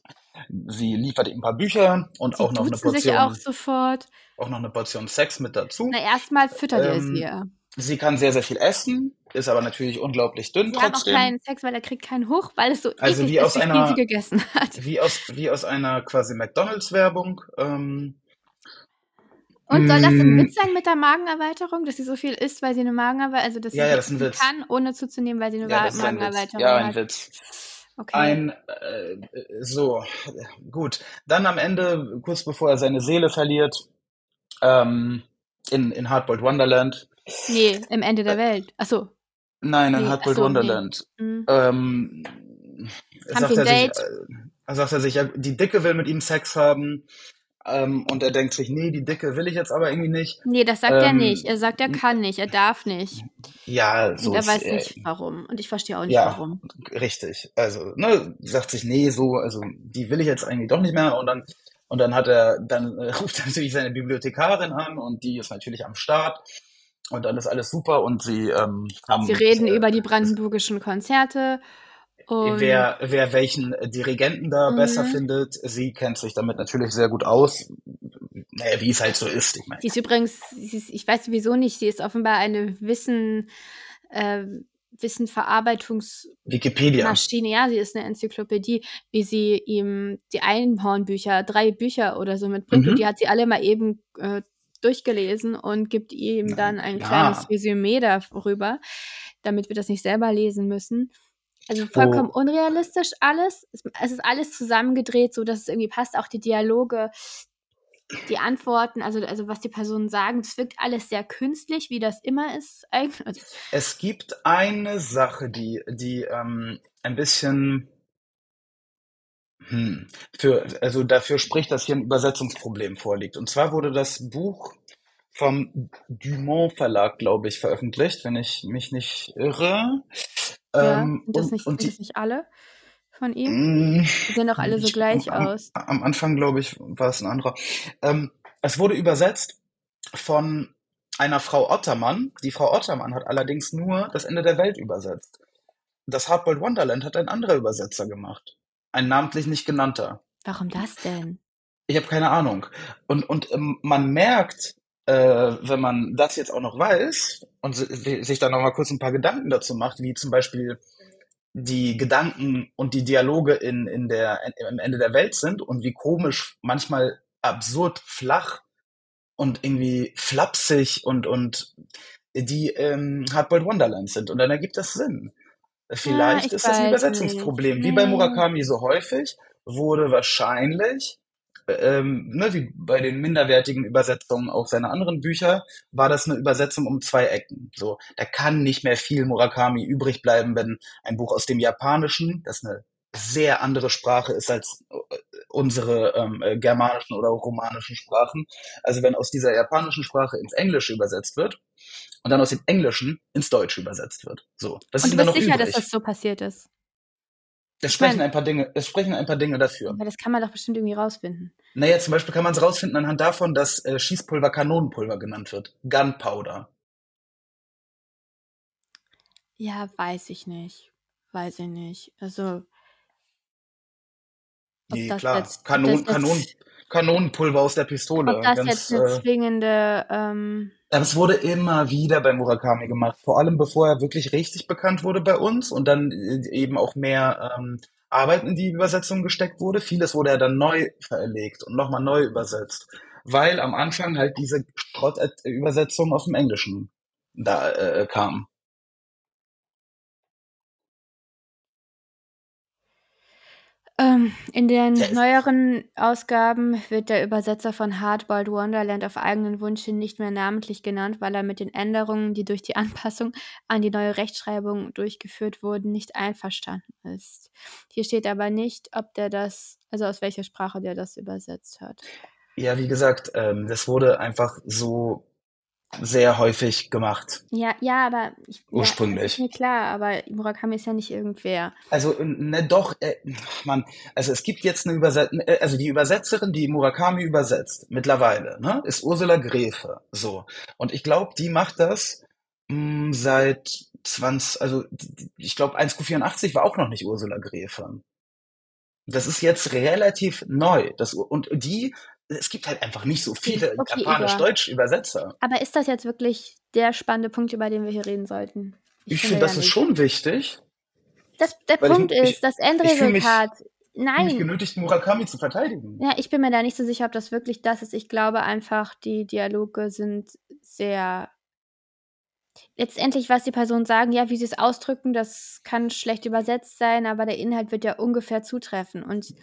Sie liefert ihm ein paar Bücher und Sie auch noch eine duzen sich Portion, auch sofort. auch noch eine Portion Sex mit dazu. Na, erstmal füttert er Ähm, sie ja. Sie kann sehr, sehr viel essen, ist aber natürlich unglaublich dünn Sie haben auch trotzdem. keinen Sex, weil er kriegt keinen hoch, weil es so Also eklig wie ist, aus wie einer- sie gegessen hat. Wie aus, wie aus einer quasi McDonalds-Werbung. Ähm, Und soll das ein Mm. Witz sein mit der Magenerweiterung, dass sie so viel isst, weil sie eine Magenerweiterung, also dass sie Ja, ja, das ist ein Witz. kann, ohne zuzunehmen, weil sie eine ja. Magenerweiterung Ja, ein hat. Witz. Okay. Ein, äh, so, gut. Dann am Ende, kurz bevor er seine Seele verliert, ähm, in, in Hardboiled Wonderland. nee, im Ende der Welt. Achso. Nein, in Nee, Hardboiled so, Wonderland. Mhm. Ähm, sagt ein er sich, äh, sagt er sich, die Dicke will mit ihm Sex haben. Ähm, und er denkt sich, nee, die Dicke will ich jetzt aber irgendwie nicht. Nee, das sagt er Ähm, nicht. Er sagt, er kann nicht, er darf nicht. Ja, so Und er weiß nicht warum. Und ich verstehe auch nicht ja, warum. richtig. Also, ne, sagt sich, nee, so, also die will ich jetzt eigentlich doch nicht mehr. Und dann, und dann hat er, dann äh, ruft er natürlich seine Bibliothekarin an und die ist natürlich am Start. Und dann ist alles super und sie ähm, haben. Sie reden äh, über die brandenburgischen Konzerte Und wer, wer welchen Dirigenten da besser Mhm. findet, sie kennt sich damit natürlich sehr gut aus. Naja, wie es halt so ist. Ich meine, sie ist übrigens, sie ist, ich weiß sowieso nicht, sie ist offenbar eine Wissen, äh, Wissenverarbeitungs Wikipedia. Maschine, ja, sie ist eine Enzyklopädie, wie sie ihm die Einhornbücher, drei Bücher oder so mitbringt. Und Mhm. die hat sie alle mal eben äh, durchgelesen und gibt ihm dann ein ja. kleines Resümee darüber, damit wir das nicht selber lesen müssen. Also vollkommen Oh. unrealistisch alles. Es, ist alles zusammengedreht, so dass es irgendwie passt. Auch die Dialoge, die Antworten, also, also was die Personen sagen, es wirkt alles sehr künstlich, wie das immer ist. eigentlich. Es gibt eine Sache, die, die ähm, ein bisschen hm, für, also dafür spricht, dass hier ein Übersetzungsproblem vorliegt. Und zwar wurde das Buch vom Dumont Verlag, glaube ich, veröffentlicht, wenn ich mich nicht irre. ja, Ähm, sind das und, nicht, und die, das nicht alle von ihm? Mm, Die sehen doch alle so ich, gleich am, aus. am, am Anfang, glaube ich, war es ein anderer. Ähm, es wurde übersetzt von einer Frau Ottermann. Die Frau Ottermann hat allerdings nur das Ende der Welt übersetzt. Das Hardboiled Wonderland hat ein anderer Übersetzer gemacht. Ein namentlich nicht genannter. Warum das denn? Ich habe keine Ahnung. Und, und ähm, man merkt, äh, wenn man das jetzt auch noch weiß und si- sich dann noch mal kurz ein paar Gedanken dazu macht, wie zum Beispiel die Gedanken und die Dialoge in, in der, im Ende der Welt sind und wie komisch, manchmal absurd flach und irgendwie flapsig und, und die ähm, Hardboiled Wonderland sind. Und dann ergibt das Sinn. Vielleicht ich ist das ein Übersetzungsproblem. nicht. Wie bei Nee. Murakami so häufig wurde wahrscheinlich, ähm, ne, wie bei den minderwertigen Übersetzungen auch seiner anderen Bücher, war das eine Übersetzung um zwei Ecken. So, da kann nicht mehr viel Murakami übrig bleiben, wenn ein Buch aus dem Japanischen, das eine sehr andere Sprache ist als äh, unsere ähm, äh, germanischen oder romanischen Sprachen. Also wenn aus dieser japanischen Sprache ins Englische übersetzt wird und dann aus dem Englischen ins Deutsche übersetzt wird. So, was Und ist du bist sicher, übrig? dass das so passiert ist? Es sprechen ein paar Dinge, es sprechen ein paar Dinge dafür. Aber das kann man doch bestimmt irgendwie rausfinden. Naja, zum Beispiel kann man es rausfinden anhand davon, dass äh, Schießpulver Kanonenpulver genannt wird. Gunpowder. Ja, weiß ich nicht. Weiß ich nicht. Also, Nee, klar. jetzt, Kanon, Kanon, Kanonenpulver aus der Pistole. ob das Ganz, jetzt eine äh, zwingende, ähm, es wurde immer wieder bei Murakami gemacht. Vor allem bevor er wirklich richtig bekannt wurde bei uns und dann äh, eben auch mehr ähm, Arbeit in die Übersetzung gesteckt wurde. Vieles wurde er dann neu verlegt und nochmal neu übersetzt. Weil am Anfang halt diese Schrott-Übersetzung aus dem Englischen da äh, kam. Ähm, in den es- neueren Ausgaben wird der Übersetzer von Hardboiled Wonderland auf eigenen Wunsch hin nicht mehr namentlich genannt, weil er mit den Änderungen, die durch die Anpassung an die neue Rechtschreibung durchgeführt wurden, nicht einverstanden ist. Hier steht aber nicht, ob der das, also aus welcher Sprache der das übersetzt hat. Ja, wie gesagt, ähm, das wurde einfach so sehr häufig gemacht. Ja, ja, aber ich, ja, Ursprünglich. ist mir klar, aber Murakami ist ja nicht irgendwer. Also, ne, doch, äh, Mann, also es gibt jetzt eine Übersetzung, äh, also die Übersetzerin, die Murakami übersetzt, mittlerweile, ne, ist Ursula Gräfe, so. Und ich glaube, die macht das mh, seit 20, also ich glaube, 1Q84 war auch noch nicht Ursula Gräfe. Das ist jetzt relativ neu. Das, und die, es gibt halt einfach nicht so viele Okay, japanisch-deutsch Übersetzer. Aber ist das jetzt wirklich der spannende Punkt, über den wir hier reden sollten? Ich finde finde, das ja ist nicht. schon wichtig. Das, der ich- Punkt ich- ist, das ich mich- Endresultat. Ich Nein. genötigt, Murakami zu verteidigen. Ja, ich bin mir da nicht so sicher, ob das wirklich das ist. Ich glaube einfach, die Dialoge sind sehr. Letztendlich, was die Personen sagen, ja, wie sie es ausdrücken, das kann schlecht übersetzt sein, aber der Inhalt wird ja ungefähr zutreffen. Und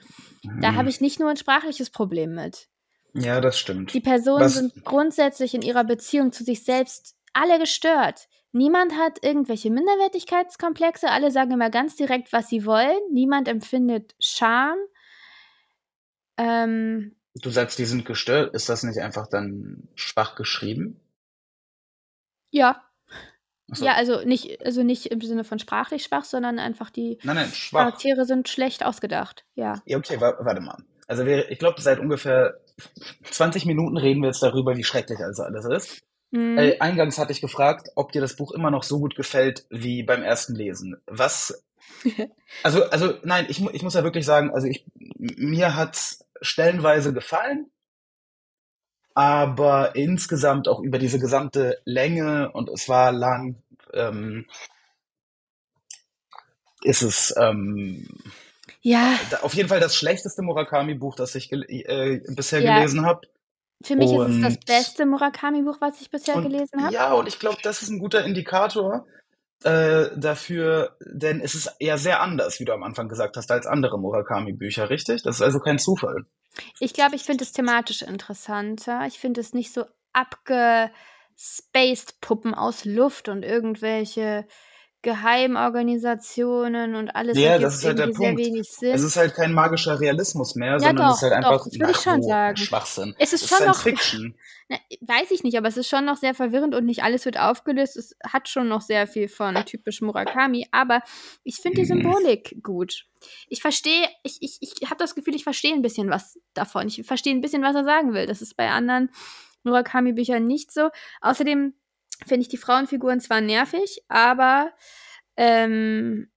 da Hm. habe ich nicht nur ein sprachliches Problem mit. Ja, das stimmt. Die Personen Was- sind grundsätzlich in ihrer Beziehung zu sich selbst alle gestört. Niemand hat irgendwelche Minderwertigkeitskomplexe. Alle sagen immer ganz direkt, was sie wollen. Niemand empfindet Scham. Ähm, Du sagst, die sind gestört. Ist das nicht einfach dann schwach geschrieben? ja, so. ja, also nicht, also nicht im Sinne von sprachlich schwach, sondern einfach die Nein, nein. Charaktere sind schlecht ausgedacht. Ja. Ja, okay, wa warte mal. Also wir, ich glaube, seit ungefähr 20 Minuten reden wir jetzt darüber, wie schrecklich also alles ist. Mhm. Äh, eingangs hatte ich gefragt, ob dir das Buch immer noch so gut gefällt wie beim ersten Lesen. Was Also, also nein, ich, ich muss ja wirklich sagen, also ich, mir hat's stellenweise gefallen, aber insgesamt auch über diese gesamte Länge und es war lang, ähm, ist es ähm, Ja, auf jeden Fall das schlechteste Murakami-Buch, das ich gel äh, bisher Ja. gelesen habe. für mich ist es das Und- beste Murakami-Buch, was ich bisher Und, gelesen habe. ja, und ich glaube, das ist ein guter Indikator äh, dafür, denn es ist eher sehr anders, wie du am Anfang gesagt hast, als andere Murakami-Bücher, richtig? Das ist also kein Zufall. Ich glaube, ich finde es thematisch interessanter. Ich finde es nicht so abgespaced Puppen aus Luft und irgendwelche Geheimorganisationen und alles Ja, das ist halt der Punkt. wenig Sinn. Es ist halt kein magischer Realismus mehr, Ja, sondern es ist doch, halt doch, einfach das würde ich schon sagen. Schwachsinn. Es ist Es schon Science noch- Fiction. Na, weiß ich nicht, aber es ist schon noch sehr verwirrend und nicht alles wird aufgelöst. Es hat schon noch sehr viel von typisch Murakami, aber ich finde die Mhm. Symbolik gut. Ich verstehe, ich, ich, ich habe das Gefühl, ich verstehe ein bisschen was davon. Ich verstehe ein bisschen, was er sagen will. Das ist bei anderen Murakami-Büchern nicht so. Außerdem finde ich die Frauenfiguren zwar nervig, aber ähm,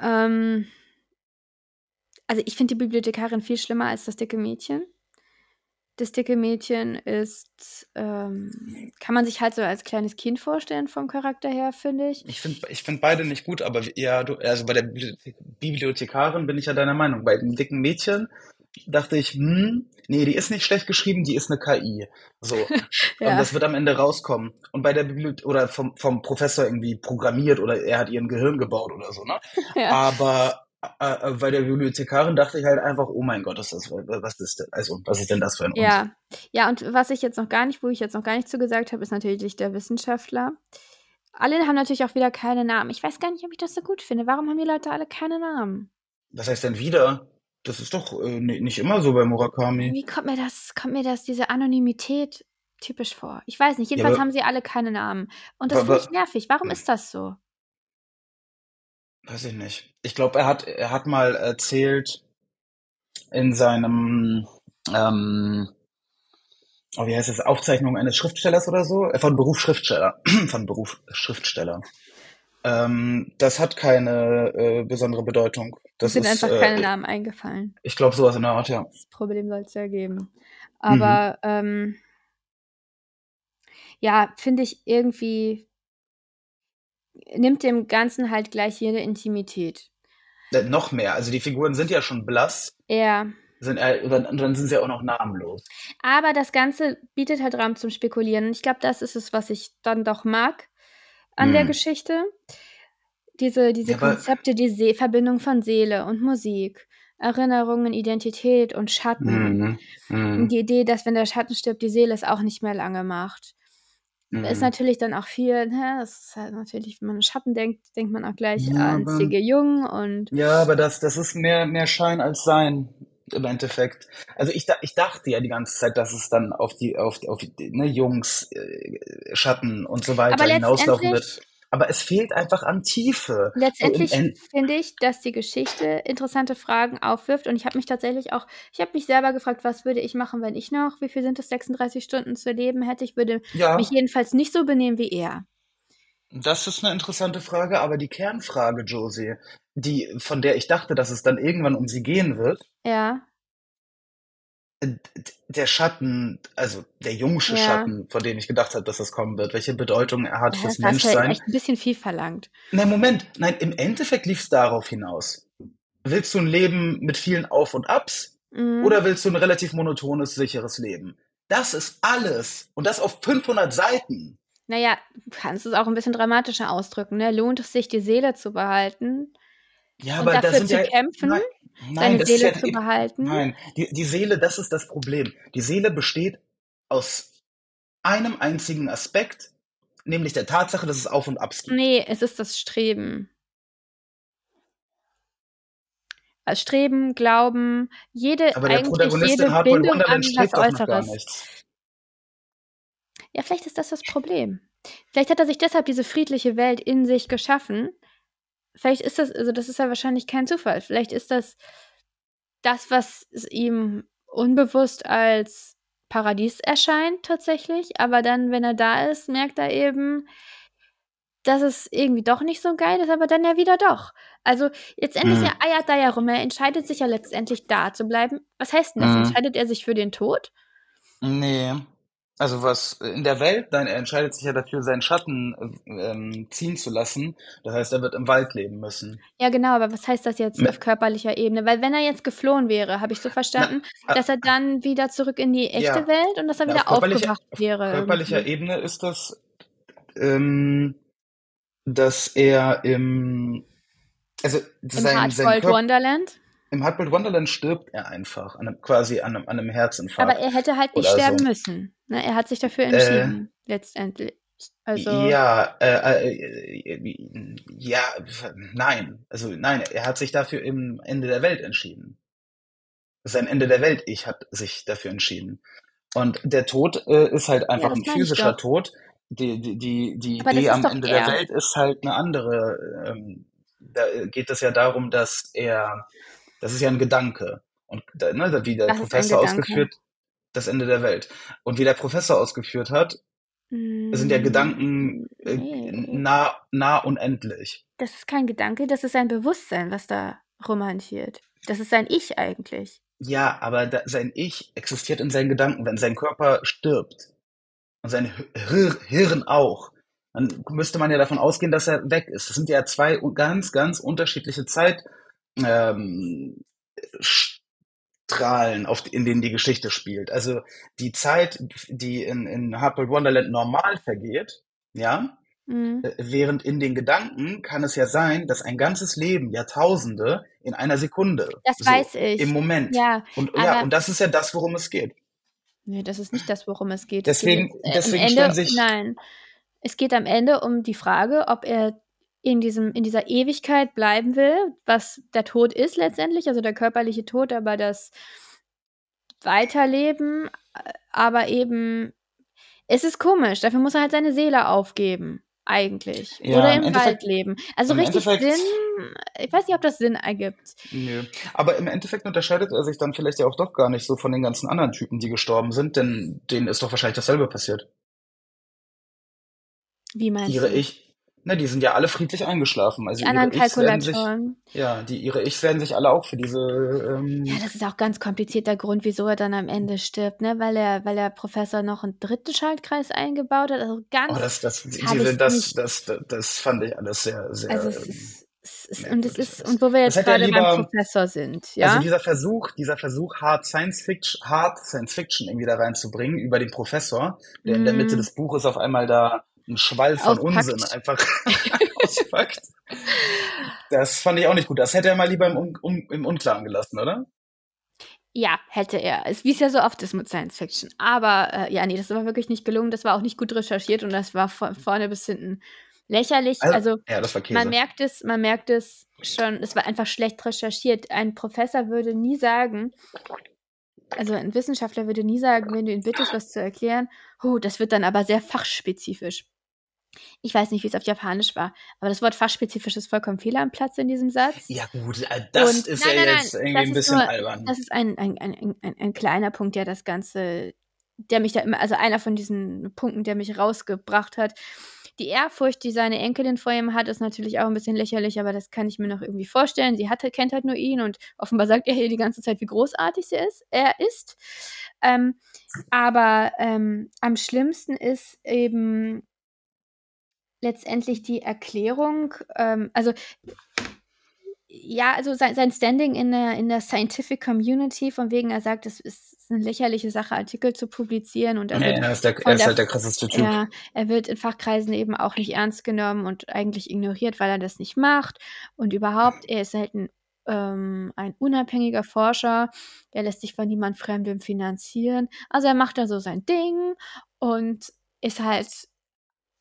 ähm, also ich finde die Bibliothekarin viel schlimmer als das dicke Mädchen. Das dicke Mädchen ist, ähm, kann man sich halt so als kleines Kind vorstellen vom Charakter her, finde ich. Ich finde ich find beide nicht gut, aber ja, du, also bei der Bibliothek Bibliothekarin bin ich ja deiner Meinung. Bei dem dicken Mädchen dachte ich, hm, nee, die ist nicht schlecht geschrieben, die ist eine KI. So. Ja. Und das wird am Ende rauskommen. Und bei der Bibliothek, oder vom, vom Professor irgendwie programmiert oder er hat ihren Gehirn gebaut oder so, ne? Ja. Aber äh, äh, bei der Bibliothekarin dachte ich halt einfach, oh mein Gott, ist das, was ist denn, also, was ist denn das für ein Unsinn? Ja, ja, und was ich jetzt noch gar nicht, wo ich jetzt noch gar nicht zu gesagt habe, ist natürlich der Wissenschaftler. Alle haben natürlich auch wieder keine Namen. Ich weiß gar nicht, ob ich das so gut finde. Warum haben die Leute alle keine Namen? Was heißt denn wieder? Das ist doch äh, ni- nicht immer so bei Murakami. Irgendwie kommt mir das, kommt mir das, diese Anonymität typisch vor. Ich weiß nicht. Ja, Jedenfalls aber- haben sie alle keine Namen. Und das finde ich nervig. Warum ist das so? Weiß ich nicht. Ich glaube, er hat, er hat mal erzählt in seinem, ähm, oh, wie heißt das, Aufzeichnung eines Schriftstellers oder so? Äh, Von Beruf Schriftsteller. Von Beruf Schriftsteller. Ähm, das hat keine äh, besondere Bedeutung. Das Es sind ist, einfach äh, keine Namen eingefallen. Ich glaube, sowas in der Art, ja. Das Problem soll es ja geben. Mhm. Aber ähm, ja, finde ich irgendwie nimmt dem Ganzen halt gleich jede Intimität. Äh, noch mehr. Also die Figuren sind ja schon blass, Ja. sind, äh, dann, dann sind sie auch noch namenlos. Aber das Ganze bietet halt Raum zum Spekulieren. Und ich glaube, das ist es, was ich dann doch mag an der Hm. Geschichte. Diese, diese Ja, Konzepte, die See Verbindung von Seele und Musik, Erinnerungen, Identität und Schatten. Mhm. Mhm. Die Idee, dass wenn der Schatten stirbt, die Seele es auch nicht mehr lange macht. Ist Mhm. natürlich dann auch viel, ne, das ist halt natürlich, wenn man an Schatten denkt, denkt man auch gleich Ja, an C.G. Jung und Ja, aber das, das ist mehr, mehr Schein als Sein im Endeffekt. Also ich, ich dachte ja die ganze Zeit, dass es dann auf die, auf, auf die, ne, Jungs, äh, Schatten und so weiter hinauslaufen wird. Aber es fehlt einfach an Tiefe. letztendlich finde ich, dass die Geschichte interessante Fragen aufwirft und ich habe mich tatsächlich auch, ich habe mich selber gefragt, was würde ich machen, wenn ich noch, wie viel sind es, 36 Stunden zu leben hätte. Ich würde Ja, mich jedenfalls nicht so benehmen wie er. das ist eine interessante Frage, aber die Kernfrage, Josie, die, von der ich dachte, dass es dann irgendwann um sie gehen wird, Ja, äh, der Schatten, also der jungsche Ja. Schatten, von dem ich gedacht habe, dass das kommen wird, welche Bedeutung er hat das fürs ist halt Menschsein. echt ein bisschen viel verlangt. Nein, Moment. Nein, im Endeffekt lief es darauf hinaus. Willst du ein Leben mit vielen Auf und Abs Mhm. oder willst du ein relativ monotones, sicheres Leben? Das ist alles. Und das auf 500 Seiten. Naja, du kannst es auch ein bisschen dramatischer ausdrücken. Ne? Lohnt es sich, die Seele zu behalten Ja, und aber da dafür sind zu ja. kämpfen, Nein, seine nein, Seele ja zu behalten? Nein, die, die Seele, das ist das Problem. Die Seele besteht aus einem einzigen Aspekt, nämlich der Tatsache, dass es Auf und Abs gibt. Nee, es ist das Streben. Das Streben, Glauben, jede Aber der eigentlich jede Bindung an was Äußeres. Ja, vielleicht ist das das Problem. Vielleicht hat er sich deshalb diese friedliche Welt in sich geschaffen. Vielleicht ist das, also das ist ja wahrscheinlich kein Zufall. Vielleicht ist das das, was ihm unbewusst als Paradies erscheint tatsächlich. Aber dann, wenn er da ist, merkt er eben, dass es irgendwie doch nicht so geil ist, aber dann ja wieder doch. Also letztendlich Hm. er eiert da ja rum. Er entscheidet sich ja letztendlich da zu bleiben. Was heißt denn das? Mhm. Entscheidet er sich für den Tod? Nee. Also was in der Welt, nein, er entscheidet sich ja dafür, seinen Schatten äh, ähm, ziehen zu lassen. Das heißt, er wird im Wald leben müssen. Ja, genau, aber was heißt das jetzt auf körperlicher Ebene? Weil wenn er jetzt geflohen wäre, habe ich so verstanden, Na, äh, dass er dann wieder zurück in die echte Ja. Welt und dass er Na, wieder auf aufgewacht auf wäre. körperlicher irgendwie. Ebene ist das, ähm, dass er im, also Im sein, sein Hardboiled Körper, Wonderland. Im Hardboiled Wonderland stirbt er einfach, an einem, quasi an einem, an einem Herzinfarkt. Aber er hätte halt nicht sterben so. müssen. Ne? Er hat sich dafür Äh, entschieden, letztendlich. Also, Ja, äh, äh, äh, ja, nein. Also nein, er hat sich dafür im Ende der Welt entschieden. Sein Ende der Welt, ich hat sich dafür entschieden. Und der Tod äh, ist halt einfach das ein physischer. Tod. Die, die, die, die Aber Idee am Ende er. der Welt ist halt eine andere. Ähm, da geht es ja darum, dass er, das ist ja ein Gedanke. Und ne, wie der Das Professor ausgeführt, das Ende der Welt. Und wie der Professor ausgeführt hat, sind ja mm, Gedanken äh, nah, nah unendlich. Das ist kein Gedanke, das ist ein Bewusstsein, was da romantiert. Das ist sein Ich eigentlich. Ja, aber da, sein Ich existiert in seinen Gedanken. Wenn sein Körper stirbt und sein Hir Hirn auch, dann müsste man ja davon ausgehen, dass er weg ist. Das sind ja zwei ganz, ganz unterschiedliche Zeit, ähm, Strahlen, auf, in denen die Geschichte spielt. Also die Zeit, die in, in Hardboiled Wonderland normal vergeht, ja, Mhm. Äh, Während in den Gedanken kann es ja sein, dass ein ganzes Leben, Jahrtausende, in einer Sekunde, Das so, weiß ich. im Moment. Ja, Und ja, und das ist ja das, worum es geht. nee, das ist nicht das, worum es geht. Deswegen- es geht äh, deswegen Ende, sich- Nein, es geht am Ende um die Frage, ob er in, diesem, in dieser Ewigkeit bleiben will, was der Tod ist letztendlich, also der körperliche Tod, aber das Weiterleben, äh, aber eben, es ist komisch, dafür muss er halt seine Seele aufgeben, eigentlich. Ja, Oder im im, Wald leben. Also richtig Endeffekt- Sinn, ich weiß nicht, ob das Sinn ergibt. Nö. Aber im Endeffekt unterscheidet er sich dann vielleicht ja auch doch gar nicht so von den ganzen anderen Typen, die gestorben sind, denn denen ist doch wahrscheinlich dasselbe passiert. Wie meinst Ihre du? Ich, na, die sind ja alle friedlich eingeschlafen. Also die anderen ihre Ichs werden sich, Kalkulatoren. ja, die, ihre Ichs werden sich alle auch für diese, ähm, Ja, das ist auch ganz komplizierter Grund, wieso er dann am Ende stirbt, ne? Weil er, weil der Professor noch einen dritten Schaltkreis eingebaut hat. Also ganz. oh, das, das, ich das, das, das, das fand ich alles sehr, sehr, also es ähm, ist, es ist und es ist und wo wir jetzt er gerade beim lieber- Professor sind, ja. Also dieser Versuch, dieser Versuch, Hard Science Fiction, Hard Science Fiction irgendwie da reinzubringen über den Professor, der in der Mitte Mm. des Buches auf einmal da einen Schwall von Auspackt. Unsinn einfach auspackt. Das fand ich auch nicht gut. Das hätte er mal lieber im, um, im Unklaren gelassen, oder? ja, hätte er. Es wie es ja so oft ist mit Science Fiction. Aber äh, ja, nee, das war wirklich nicht gelungen. Das war auch nicht gut recherchiert und das war von vorne bis hinten lächerlich. Also, ja, das war Käse. Man merkt es, man merkt es schon, es war einfach schlecht recherchiert. Ein Professor würde nie sagen, also ein Wissenschaftler würde nie sagen, wenn du ihn bittest, was zu erklären, oh, das wird dann aber sehr fachspezifisch. Ich weiß nicht, wie es auf Japanisch war, aber das Wort fachspezifisch ist vollkommen fehl am Platz in diesem Satz. ja gut, äh, das Und- ist nein, ja nein, jetzt nein, irgendwie ein bisschen nur- albern. Das ist ein, ein, ein, ein, ein kleiner Punkt, der das Ganze, der mich da immer, also einer von diesen Punkten, der mich rausgebracht hat. Die Ehrfurcht, die seine Enkelin vor ihm hat, ist natürlich auch ein bisschen lächerlich, aber das kann ich mir noch irgendwie vorstellen. Sie hatte, kennt halt nur ihn und offenbar sagt er hier die ganze Zeit, wie großartig sie ist, er ist. Ähm, aber ähm, am schlimmsten ist eben letztendlich die Erklärung, ähm, also ja, also sein, sein Standing in der, in der Scientific Community, von wegen er sagt, es ist eine lächerliche Sache, Artikel zu publizieren und er ja, wird er ist, der, er ist der- halt der krasseste Typ. ja, er wird in Fachkreisen eben auch nicht ernst genommen und eigentlich ignoriert, weil er das nicht macht. Und überhaupt, er ist halt ein, ähm, ein unabhängiger Forscher, der lässt sich von niemand Fremdem finanzieren. Also er macht da so sein Ding und ist halt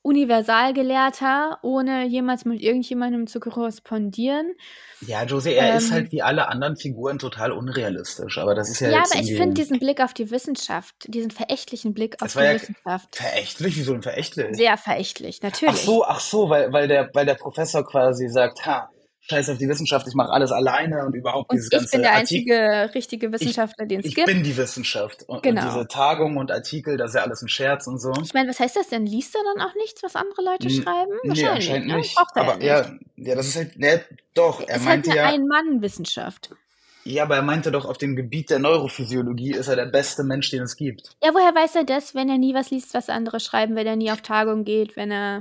Universalgelehrter, ohne jemals mit irgendjemandem zu korrespondieren. Ja, Josie, er ist Ähm, halt wie alle anderen Figuren total unrealistisch, aber das ist ja, Ja, aber ich finde diesen Blick auf die Wissenschaft, diesen verächtlichen Blick auf die ja Wissenschaft, verächtlich. Wieso denn verächtlich? sehr verächtlich, natürlich. Ach so, ach so, weil, weil, der, weil der Professor quasi sagt, ha, scheiß auf die Wissenschaft, ich mache alles alleine und überhaupt Und dieses ich ganze bin der Artikel. einzige richtige Wissenschaftler, den es Ich gibt. bin die Wissenschaft. Und, und Genau. diese Tagung und Artikel, das ist ja alles ein Scherz und so. Ich meine, was heißt das denn? Liest er dann auch nichts, was andere Leute N- schreiben? Nee, Wahrscheinlich, anscheinend ne? nicht. Braucht er Aber ja nicht. ja, ja, das ist halt, ne, doch, er ist halt meinte eine ja, Ein-Mann-Wissenschaft. Ja, aber er meinte doch, auf dem Gebiet der Neurophysiologie ist er der beste Mensch, den es gibt. Ja, woher weiß er das, wenn er nie was liest, was andere schreiben, wenn er nie auf Tagung geht, wenn er,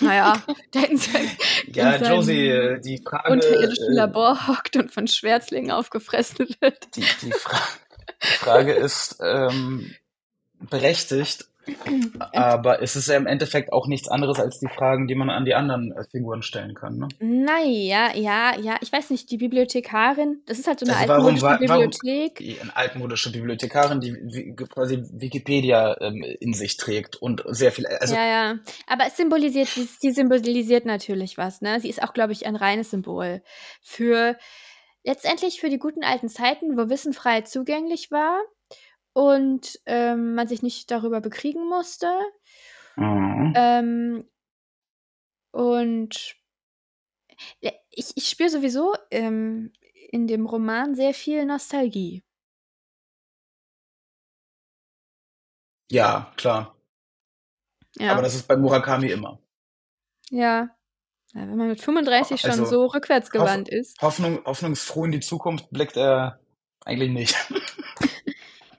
naja, in, sein, Ja, in Josie, die Frage, unterirdischen äh, Labor hockt und von Schwärzlingen aufgefressen wird. die, die, Fra die Frage ist ähm, berechtigt, aber es ist ja im Endeffekt auch nichts anderes als die Fragen, die man an die anderen äh, Figuren stellen kann. Ne? Naja, ja, ja, ich weiß nicht, die Bibliothekarin, das ist halt so eine Also warum, altmodische wa- warum Bibliothek. die eine altmodische Bibliothekarin, die quasi Wikipedia ähm, in sich trägt und sehr viel, also ja, ja. Aber es symbolisiert, sie, sie symbolisiert natürlich was, ne? Sie ist auch, glaube ich, ein reines Symbol für letztendlich für die guten alten Zeiten, wo Wissen frei zugänglich war und ähm, man sich nicht darüber bekriegen musste. Mhm. Ähm, und ich, ich spüre sowieso ähm, in dem Roman sehr viel Nostalgie. ja, klar. Ja, Aber das ist bei Murakami immer. ja. Ja, wenn man mit 35 schon Also, so rückwärtsgewandt ist. Hoffnung, hoffnungsfroh in die Zukunft blickt er eigentlich nicht.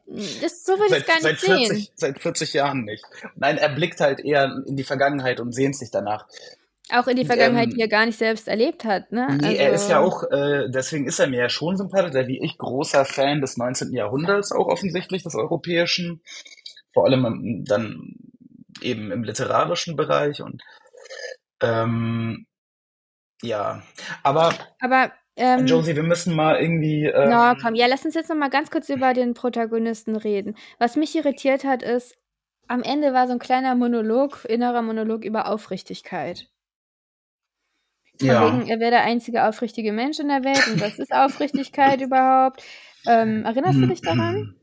Das, so würde ich es seit, gar seit, nicht sehen. 40, seit 40 Jahren nicht. Nein, er blickt halt eher in die Vergangenheit und sehnt sich danach. Auch in die Vergangenheit, Ähm, die er gar nicht selbst erlebt hat, ne? Nee, er ist ja Also- auch, äh, deswegen ist er mir ja schon sympathisch, der wie ich großer Fan des 19. Jahrhunderts, auch offensichtlich des europäischen, vor allem im, dann eben im literarischen Bereich und ähm, ja, aber Aber, ähm, Josie, wir müssen mal irgendwie ähm, na komm, ja, lass uns jetzt noch mal ganz kurz über den Protagonisten reden. Was mich irritiert hat, ist, am Ende war so ein kleiner Monolog, innerer Monolog über Aufrichtigkeit. Von ja, wegen, er wäre der einzige aufrichtige Mensch in der Welt und was ist Aufrichtigkeit überhaupt? Ähm, erinnerst du dich daran?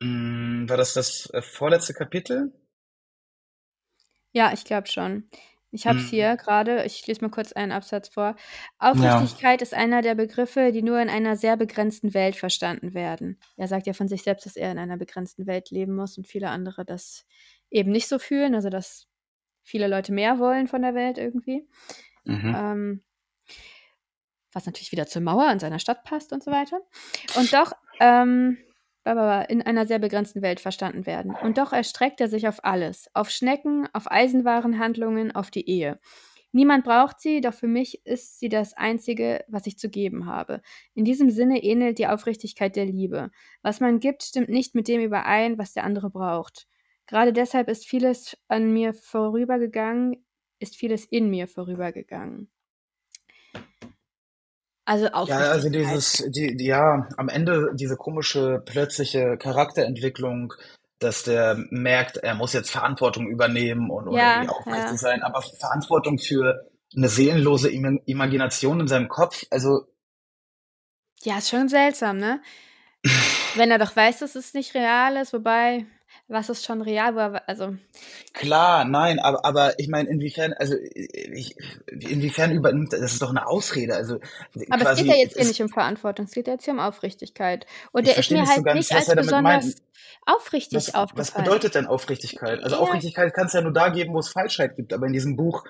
Mm, War das das äh, vorletzte Kapitel? Ja, ich glaube schon. Ich habe es Mhm. hier gerade. Ich lese mal kurz einen Absatz vor. Aufrichtigkeit ist einer der Begriffe, die nur in einer sehr begrenzten Welt verstanden werden. Er sagt ja von sich selbst, dass er in einer begrenzten Welt leben muss und viele andere das eben nicht so fühlen. Also, dass viele Leute mehr wollen von der Welt irgendwie. Mhm. Ähm, was natürlich wieder zur Mauer und seiner Stadt passt und so weiter. Und doch ähm, in einer sehr begrenzten Welt verstanden werden. Und doch erstreckt er sich auf alles. Auf Schnecken, auf Eisenwarenhandlungen, auf die Ehe. Niemand braucht sie, doch für mich ist sie das Einzige, was ich zu geben habe. In diesem Sinne ähnelt die Aufrichtigkeit der Liebe. Was man gibt, stimmt nicht mit dem überein, was der andere braucht. Gerade deshalb ist vieles an mir vorübergegangen, ist vieles in mir vorübergegangen. Also Ja, Aufrichtigkeit. also dieses, die, die, ja, am Ende diese komische, plötzliche Charakterentwicklung, dass der merkt, er muss jetzt Verantwortung übernehmen und oder Ja, irgendwie aufrichtig ja. sein, aber Verantwortung für eine seelenlose Ima- Imagination in seinem Kopf, also Ja, ist schon seltsam, ne? Wenn er doch weiß, dass es nicht real ist, wobei, was ist schon real? Wo also, klar, nein, aber, aber ich meine, inwiefern, also ich, inwiefern übernimmt, das ist doch eine Ausrede, also aber es quasi, geht ja jetzt hier es- nicht um Verantwortung, es geht jetzt hier um Aufrichtigkeit. Und Ich der ist mir nicht so halt ganz, nicht was als er besonders meint. aufrichtig Was, was aufgefallen. bedeutet denn Aufrichtigkeit? Also Ja. Aufrichtigkeit kann es ja nur da geben, wo es Falschheit gibt, aber in diesem Buch,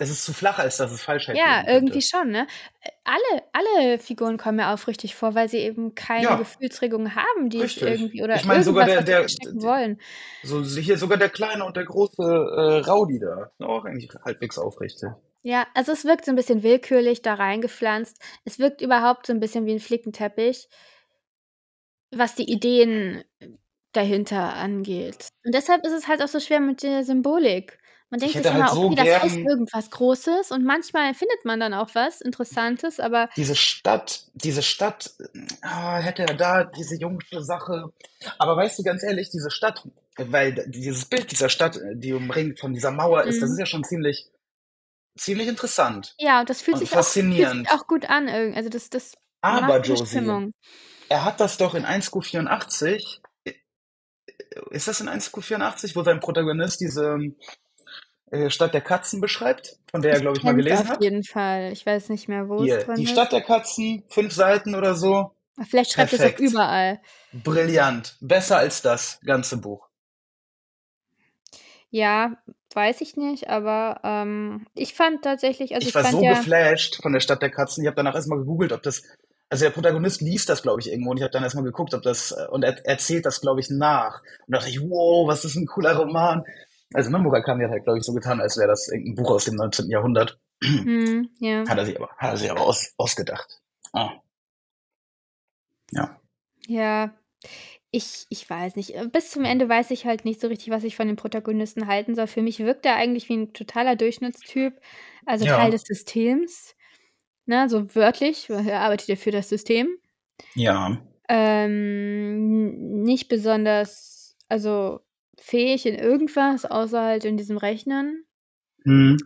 es ist zu flach, als dass es Falschheit Ja, geben könnte. irgendwie schon, ne? Alle, alle Figuren kommen mir aufrichtig vor, weil sie eben keine Ja. Gefühlsregungen haben, die Richtig. irgendwie oder Ich meine, sogar der- der- wollen. So hier sogar der kleine und der große äh, Raudi da, auch eigentlich halbwegs aufrichtig. Ja, also es wirkt so ein bisschen willkürlich da reingepflanzt. Es wirkt überhaupt so ein bisschen wie ein Flickenteppich, was die Ideen dahinter angeht. Und deshalb ist es halt auch so schwer mit der Symbolik. Man denkt sich hätte immer, halt so okay, das heißt irgendwas Großes und manchmal findet man dann auch was Interessantes, aber Diese Stadt, diese Stadt, ah, hätte er da diese jungsche Sache. Aber weißt du, ganz ehrlich, diese Stadt, weil dieses Bild dieser Stadt, die umringt von dieser Mauer ist, das Mhm. ist ja schon ziemlich, ziemlich interessant. ja, und das fühlt Und sich, auch, fühlt faszinierend. sich auch gut an. Also das, das Aber Josie, Stimmung. er hat das doch in 1Q84, ist das in 1Q84, wo sein Protagonist diese, Stadt der Katzen beschreibt, von der er, glaube ich, mal gelesen auf hat. jeden Fall. Ich weiß nicht mehr, wo es Hier, drin die ist. Stadt der Katzen, fünf Seiten oder so. Vielleicht schreibt es auch überall. Brillant. Besser als das ganze Buch. Ja, weiß ich nicht, aber ähm, ich fand tatsächlich, also ich ich war fand so ja, geflasht von der Stadt der Katzen. Ich habe danach erstmal gegoogelt, ob das. Also der Protagonist liest das, glaube ich, irgendwo und ich habe dann erstmal geguckt, ob das. äh, Und er erzählt das, glaube ich, nach. Und dachte ich, wow, was ist ein cooler Roman. Also ne, Murakami hat halt, glaube ich, so getan, als wäre das irgendein Buch aus dem 19. Jahrhundert. hm, ja. Hat er sich aber, hat er sich aber aus, ausgedacht. Ah. Ja. Ja, ich, ich weiß nicht. Bis zum Ende weiß ich halt nicht so richtig, was ich von dem Protagonisten halten soll. Für mich wirkt er eigentlich wie ein totaler Durchschnittstyp, also Ja. Teil des Systems, ne, so wörtlich, er arbeitet ja für das System. Ja. Ähm, nicht besonders, also fähig in irgendwas, außer halt in diesem Rechnen. Hm.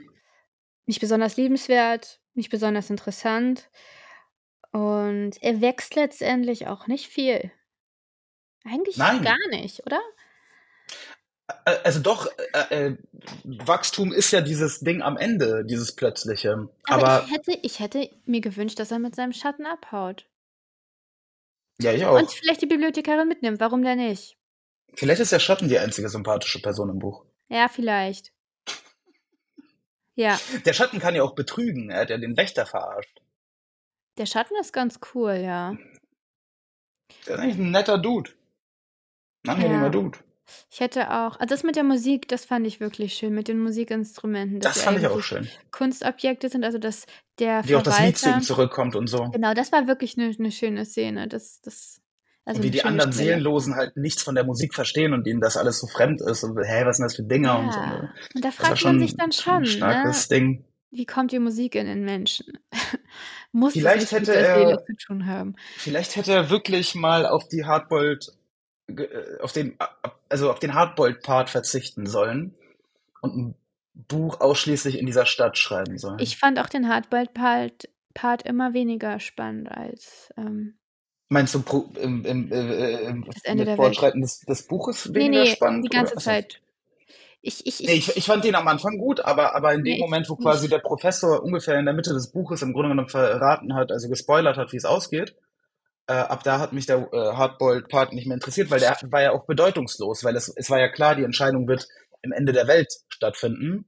Nicht besonders liebenswert, nicht besonders interessant. Und er wächst letztendlich auch nicht viel. Eigentlich Nein. gar nicht, oder? Also doch, äh, äh, Wachstum ist ja dieses Ding am Ende, dieses Plötzliche. Aber, Aber, ich, hätte, ich hätte mir gewünscht, dass er mit seinem Schatten abhaut. ja, ich auch. Und vielleicht die Bibliothekarin mitnimmt. Warum denn nicht? Vielleicht ist der Schatten die einzige sympathische Person im Buch. Ja, vielleicht. Ja, Der Schatten kann ja auch betrügen. Er hat ja den Wächter verarscht. der Schatten ist ganz cool, ja. Der ist eigentlich ein netter Dude. Ein angenehmer Ja. Dude. Ich hätte auch, also das mit der Musik, das fand ich wirklich schön, mit den Musikinstrumenten. Das fand ich auch schön. Kunstobjekte sind, also dass der Wie auch das Lied zu ihm Verwalter. zurückkommt und so. Genau, das war wirklich eine, eine schöne Szene. Das, das, also und wie die anderen Stelle. Seelenlosen halt nichts von der Musik verstehen und ihnen das alles so fremd ist. Und hä, was sind das für Dinger und so. Ja, ne? und da fragt man sich dann schon ein ne? starkes Ding. Wie kommt die Musik in den Menschen? Muss Vielleicht das hätte er, zu tun haben? vielleicht hätte er wirklich mal auf die Hardboiled, äh, auf den, also auf den Hardboiled-Part verzichten sollen und ein Buch ausschließlich in dieser Stadt schreiben sollen. Ich fand auch den Hardboiled-Part Part immer weniger spannend als ähm, Meinst du pro, im, im, äh, im, das Ende der Welt. Fortschreiten des, des Buches Nee, weniger nee, spannend? die ganze oder? Zeit. Ich, ich, Nee, ich, ich fand den am Anfang gut, aber, aber in dem Nee, ich Moment, wo quasi nicht. der Professor ungefähr in der Mitte des Buches im Grunde genommen verraten hat, also gespoilert hat, wie es ausgeht, äh, ab da hat mich der äh, Hardboiled-Part nicht mehr interessiert, weil der war ja auch bedeutungslos, weil es, es war ja klar, die Entscheidung wird im Ende der Welt stattfinden.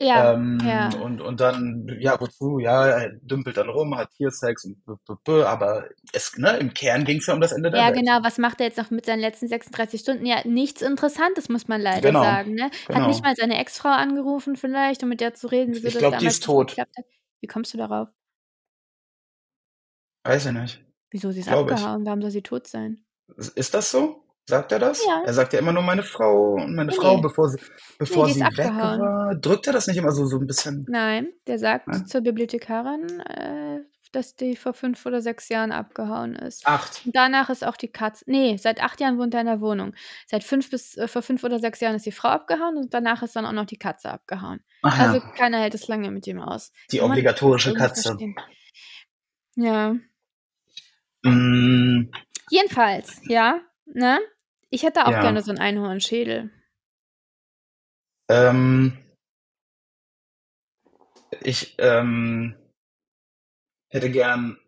Ja, Ähm, ja. und, und dann, ja, wozu? Ja, er dümpelt dann rum, hat Tiersex und b, b, b, aber es, ne, im Kern ging es ja um das Ende der Ja, Welt. genau. Was macht er jetzt noch mit seinen letzten 36 Stunden? Ja, nichts Interessantes, muss man leider Genau, sagen. Ne? Hat genau. nicht mal seine Ex-Frau angerufen, vielleicht, um mit der zu reden, wieso Ich glaube, die ist tot. hat. Wie kommst du darauf? Weiß ich nicht. Wieso sie ist Glaube ich. abgehauen? Warum soll sie tot sein? Ist das so? Sagt er das? Ja. Er sagt ja immer nur meine Frau und meine Nee, Frau, nee. bevor sie, bevor ist sie weg war. Drückt er das nicht immer so, so ein bisschen? Nein, der sagt Ja. zur Bibliothekarin, äh, dass die vor fünf oder sechs Jahren abgehauen ist. Acht. Und danach ist auch die Katze. Nee, seit acht Jahren wohnt er in der Wohnung. Seit fünf bis äh, vor fünf oder sechs Jahren ist die Frau abgehauen und danach ist dann auch noch die Katze abgehauen. Ach Also ja, keiner hält es lange mit ihm aus. die Kann obligatorische Katze. verstehen. Ja. Mm, Jedenfalls, ja, ne? Ich hätte auch Ja. gerne so einen Einhornschädel. ähm, ich ähm, hätte gern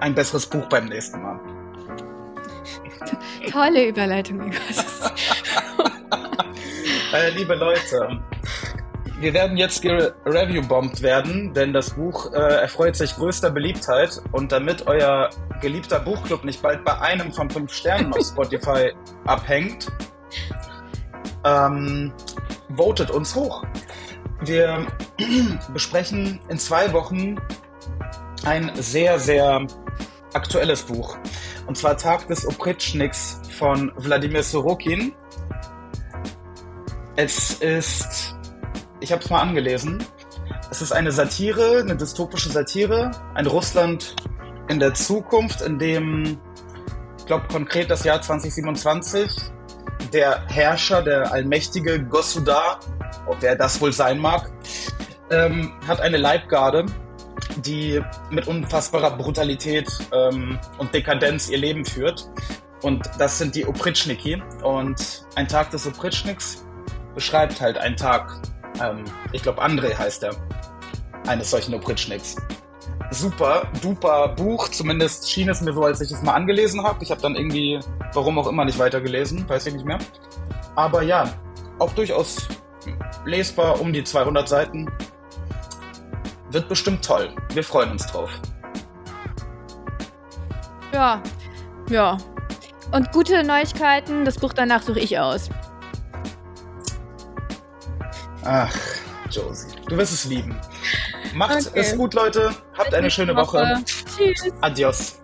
ein besseres Buch beim nächsten Mal. Tolle Überleitung, Lukas. Äh, liebe Leute, wir werden jetzt gereview-bombt werden, denn das Buch äh, erfreut sich größter Beliebtheit. Und damit euer geliebter Buchclub nicht bald bei einem von fünf Sternen auf Spotify abhängt, ähm, votet uns hoch. Wir besprechen in zwei Wochen ein sehr, sehr aktuelles Buch. Und zwar Tag des Opritschniks von Wladimir Sorokin. Es ist, ich habe es mal angelesen, es ist eine Satire, eine dystopische Satire, ein Russland in der Zukunft, in dem, ich glaube konkret das Jahr 2027, der Herrscher, der allmächtige Gosudar, wer das wohl sein mag, ähm, hat eine Leibgarde, die mit unfassbarer Brutalität ähm, und Dekadenz ihr Leben führt. Und das sind die Opritschniki. Und ein Tag des Opritschniks beschreibt halt einen Tag Ähm, ich glaube, André heißt er. Eines solchen Oprischniks. Super, duper Buch. Zumindest schien es mir so, als ich es mal angelesen habe. Ich habe dann irgendwie, warum auch immer, nicht weitergelesen. Weiß ich nicht mehr. Aber ja, auch durchaus lesbar, um die 200 Seiten. Wird bestimmt toll. Wir freuen uns drauf. Ja, ja. Und gute Neuigkeiten, das Buch danach suche ich aus. Ach, Josie, du wirst es lieben. Macht Okay. es gut, Leute. Habt Bis eine schöne Woche. Tschüss. Adios.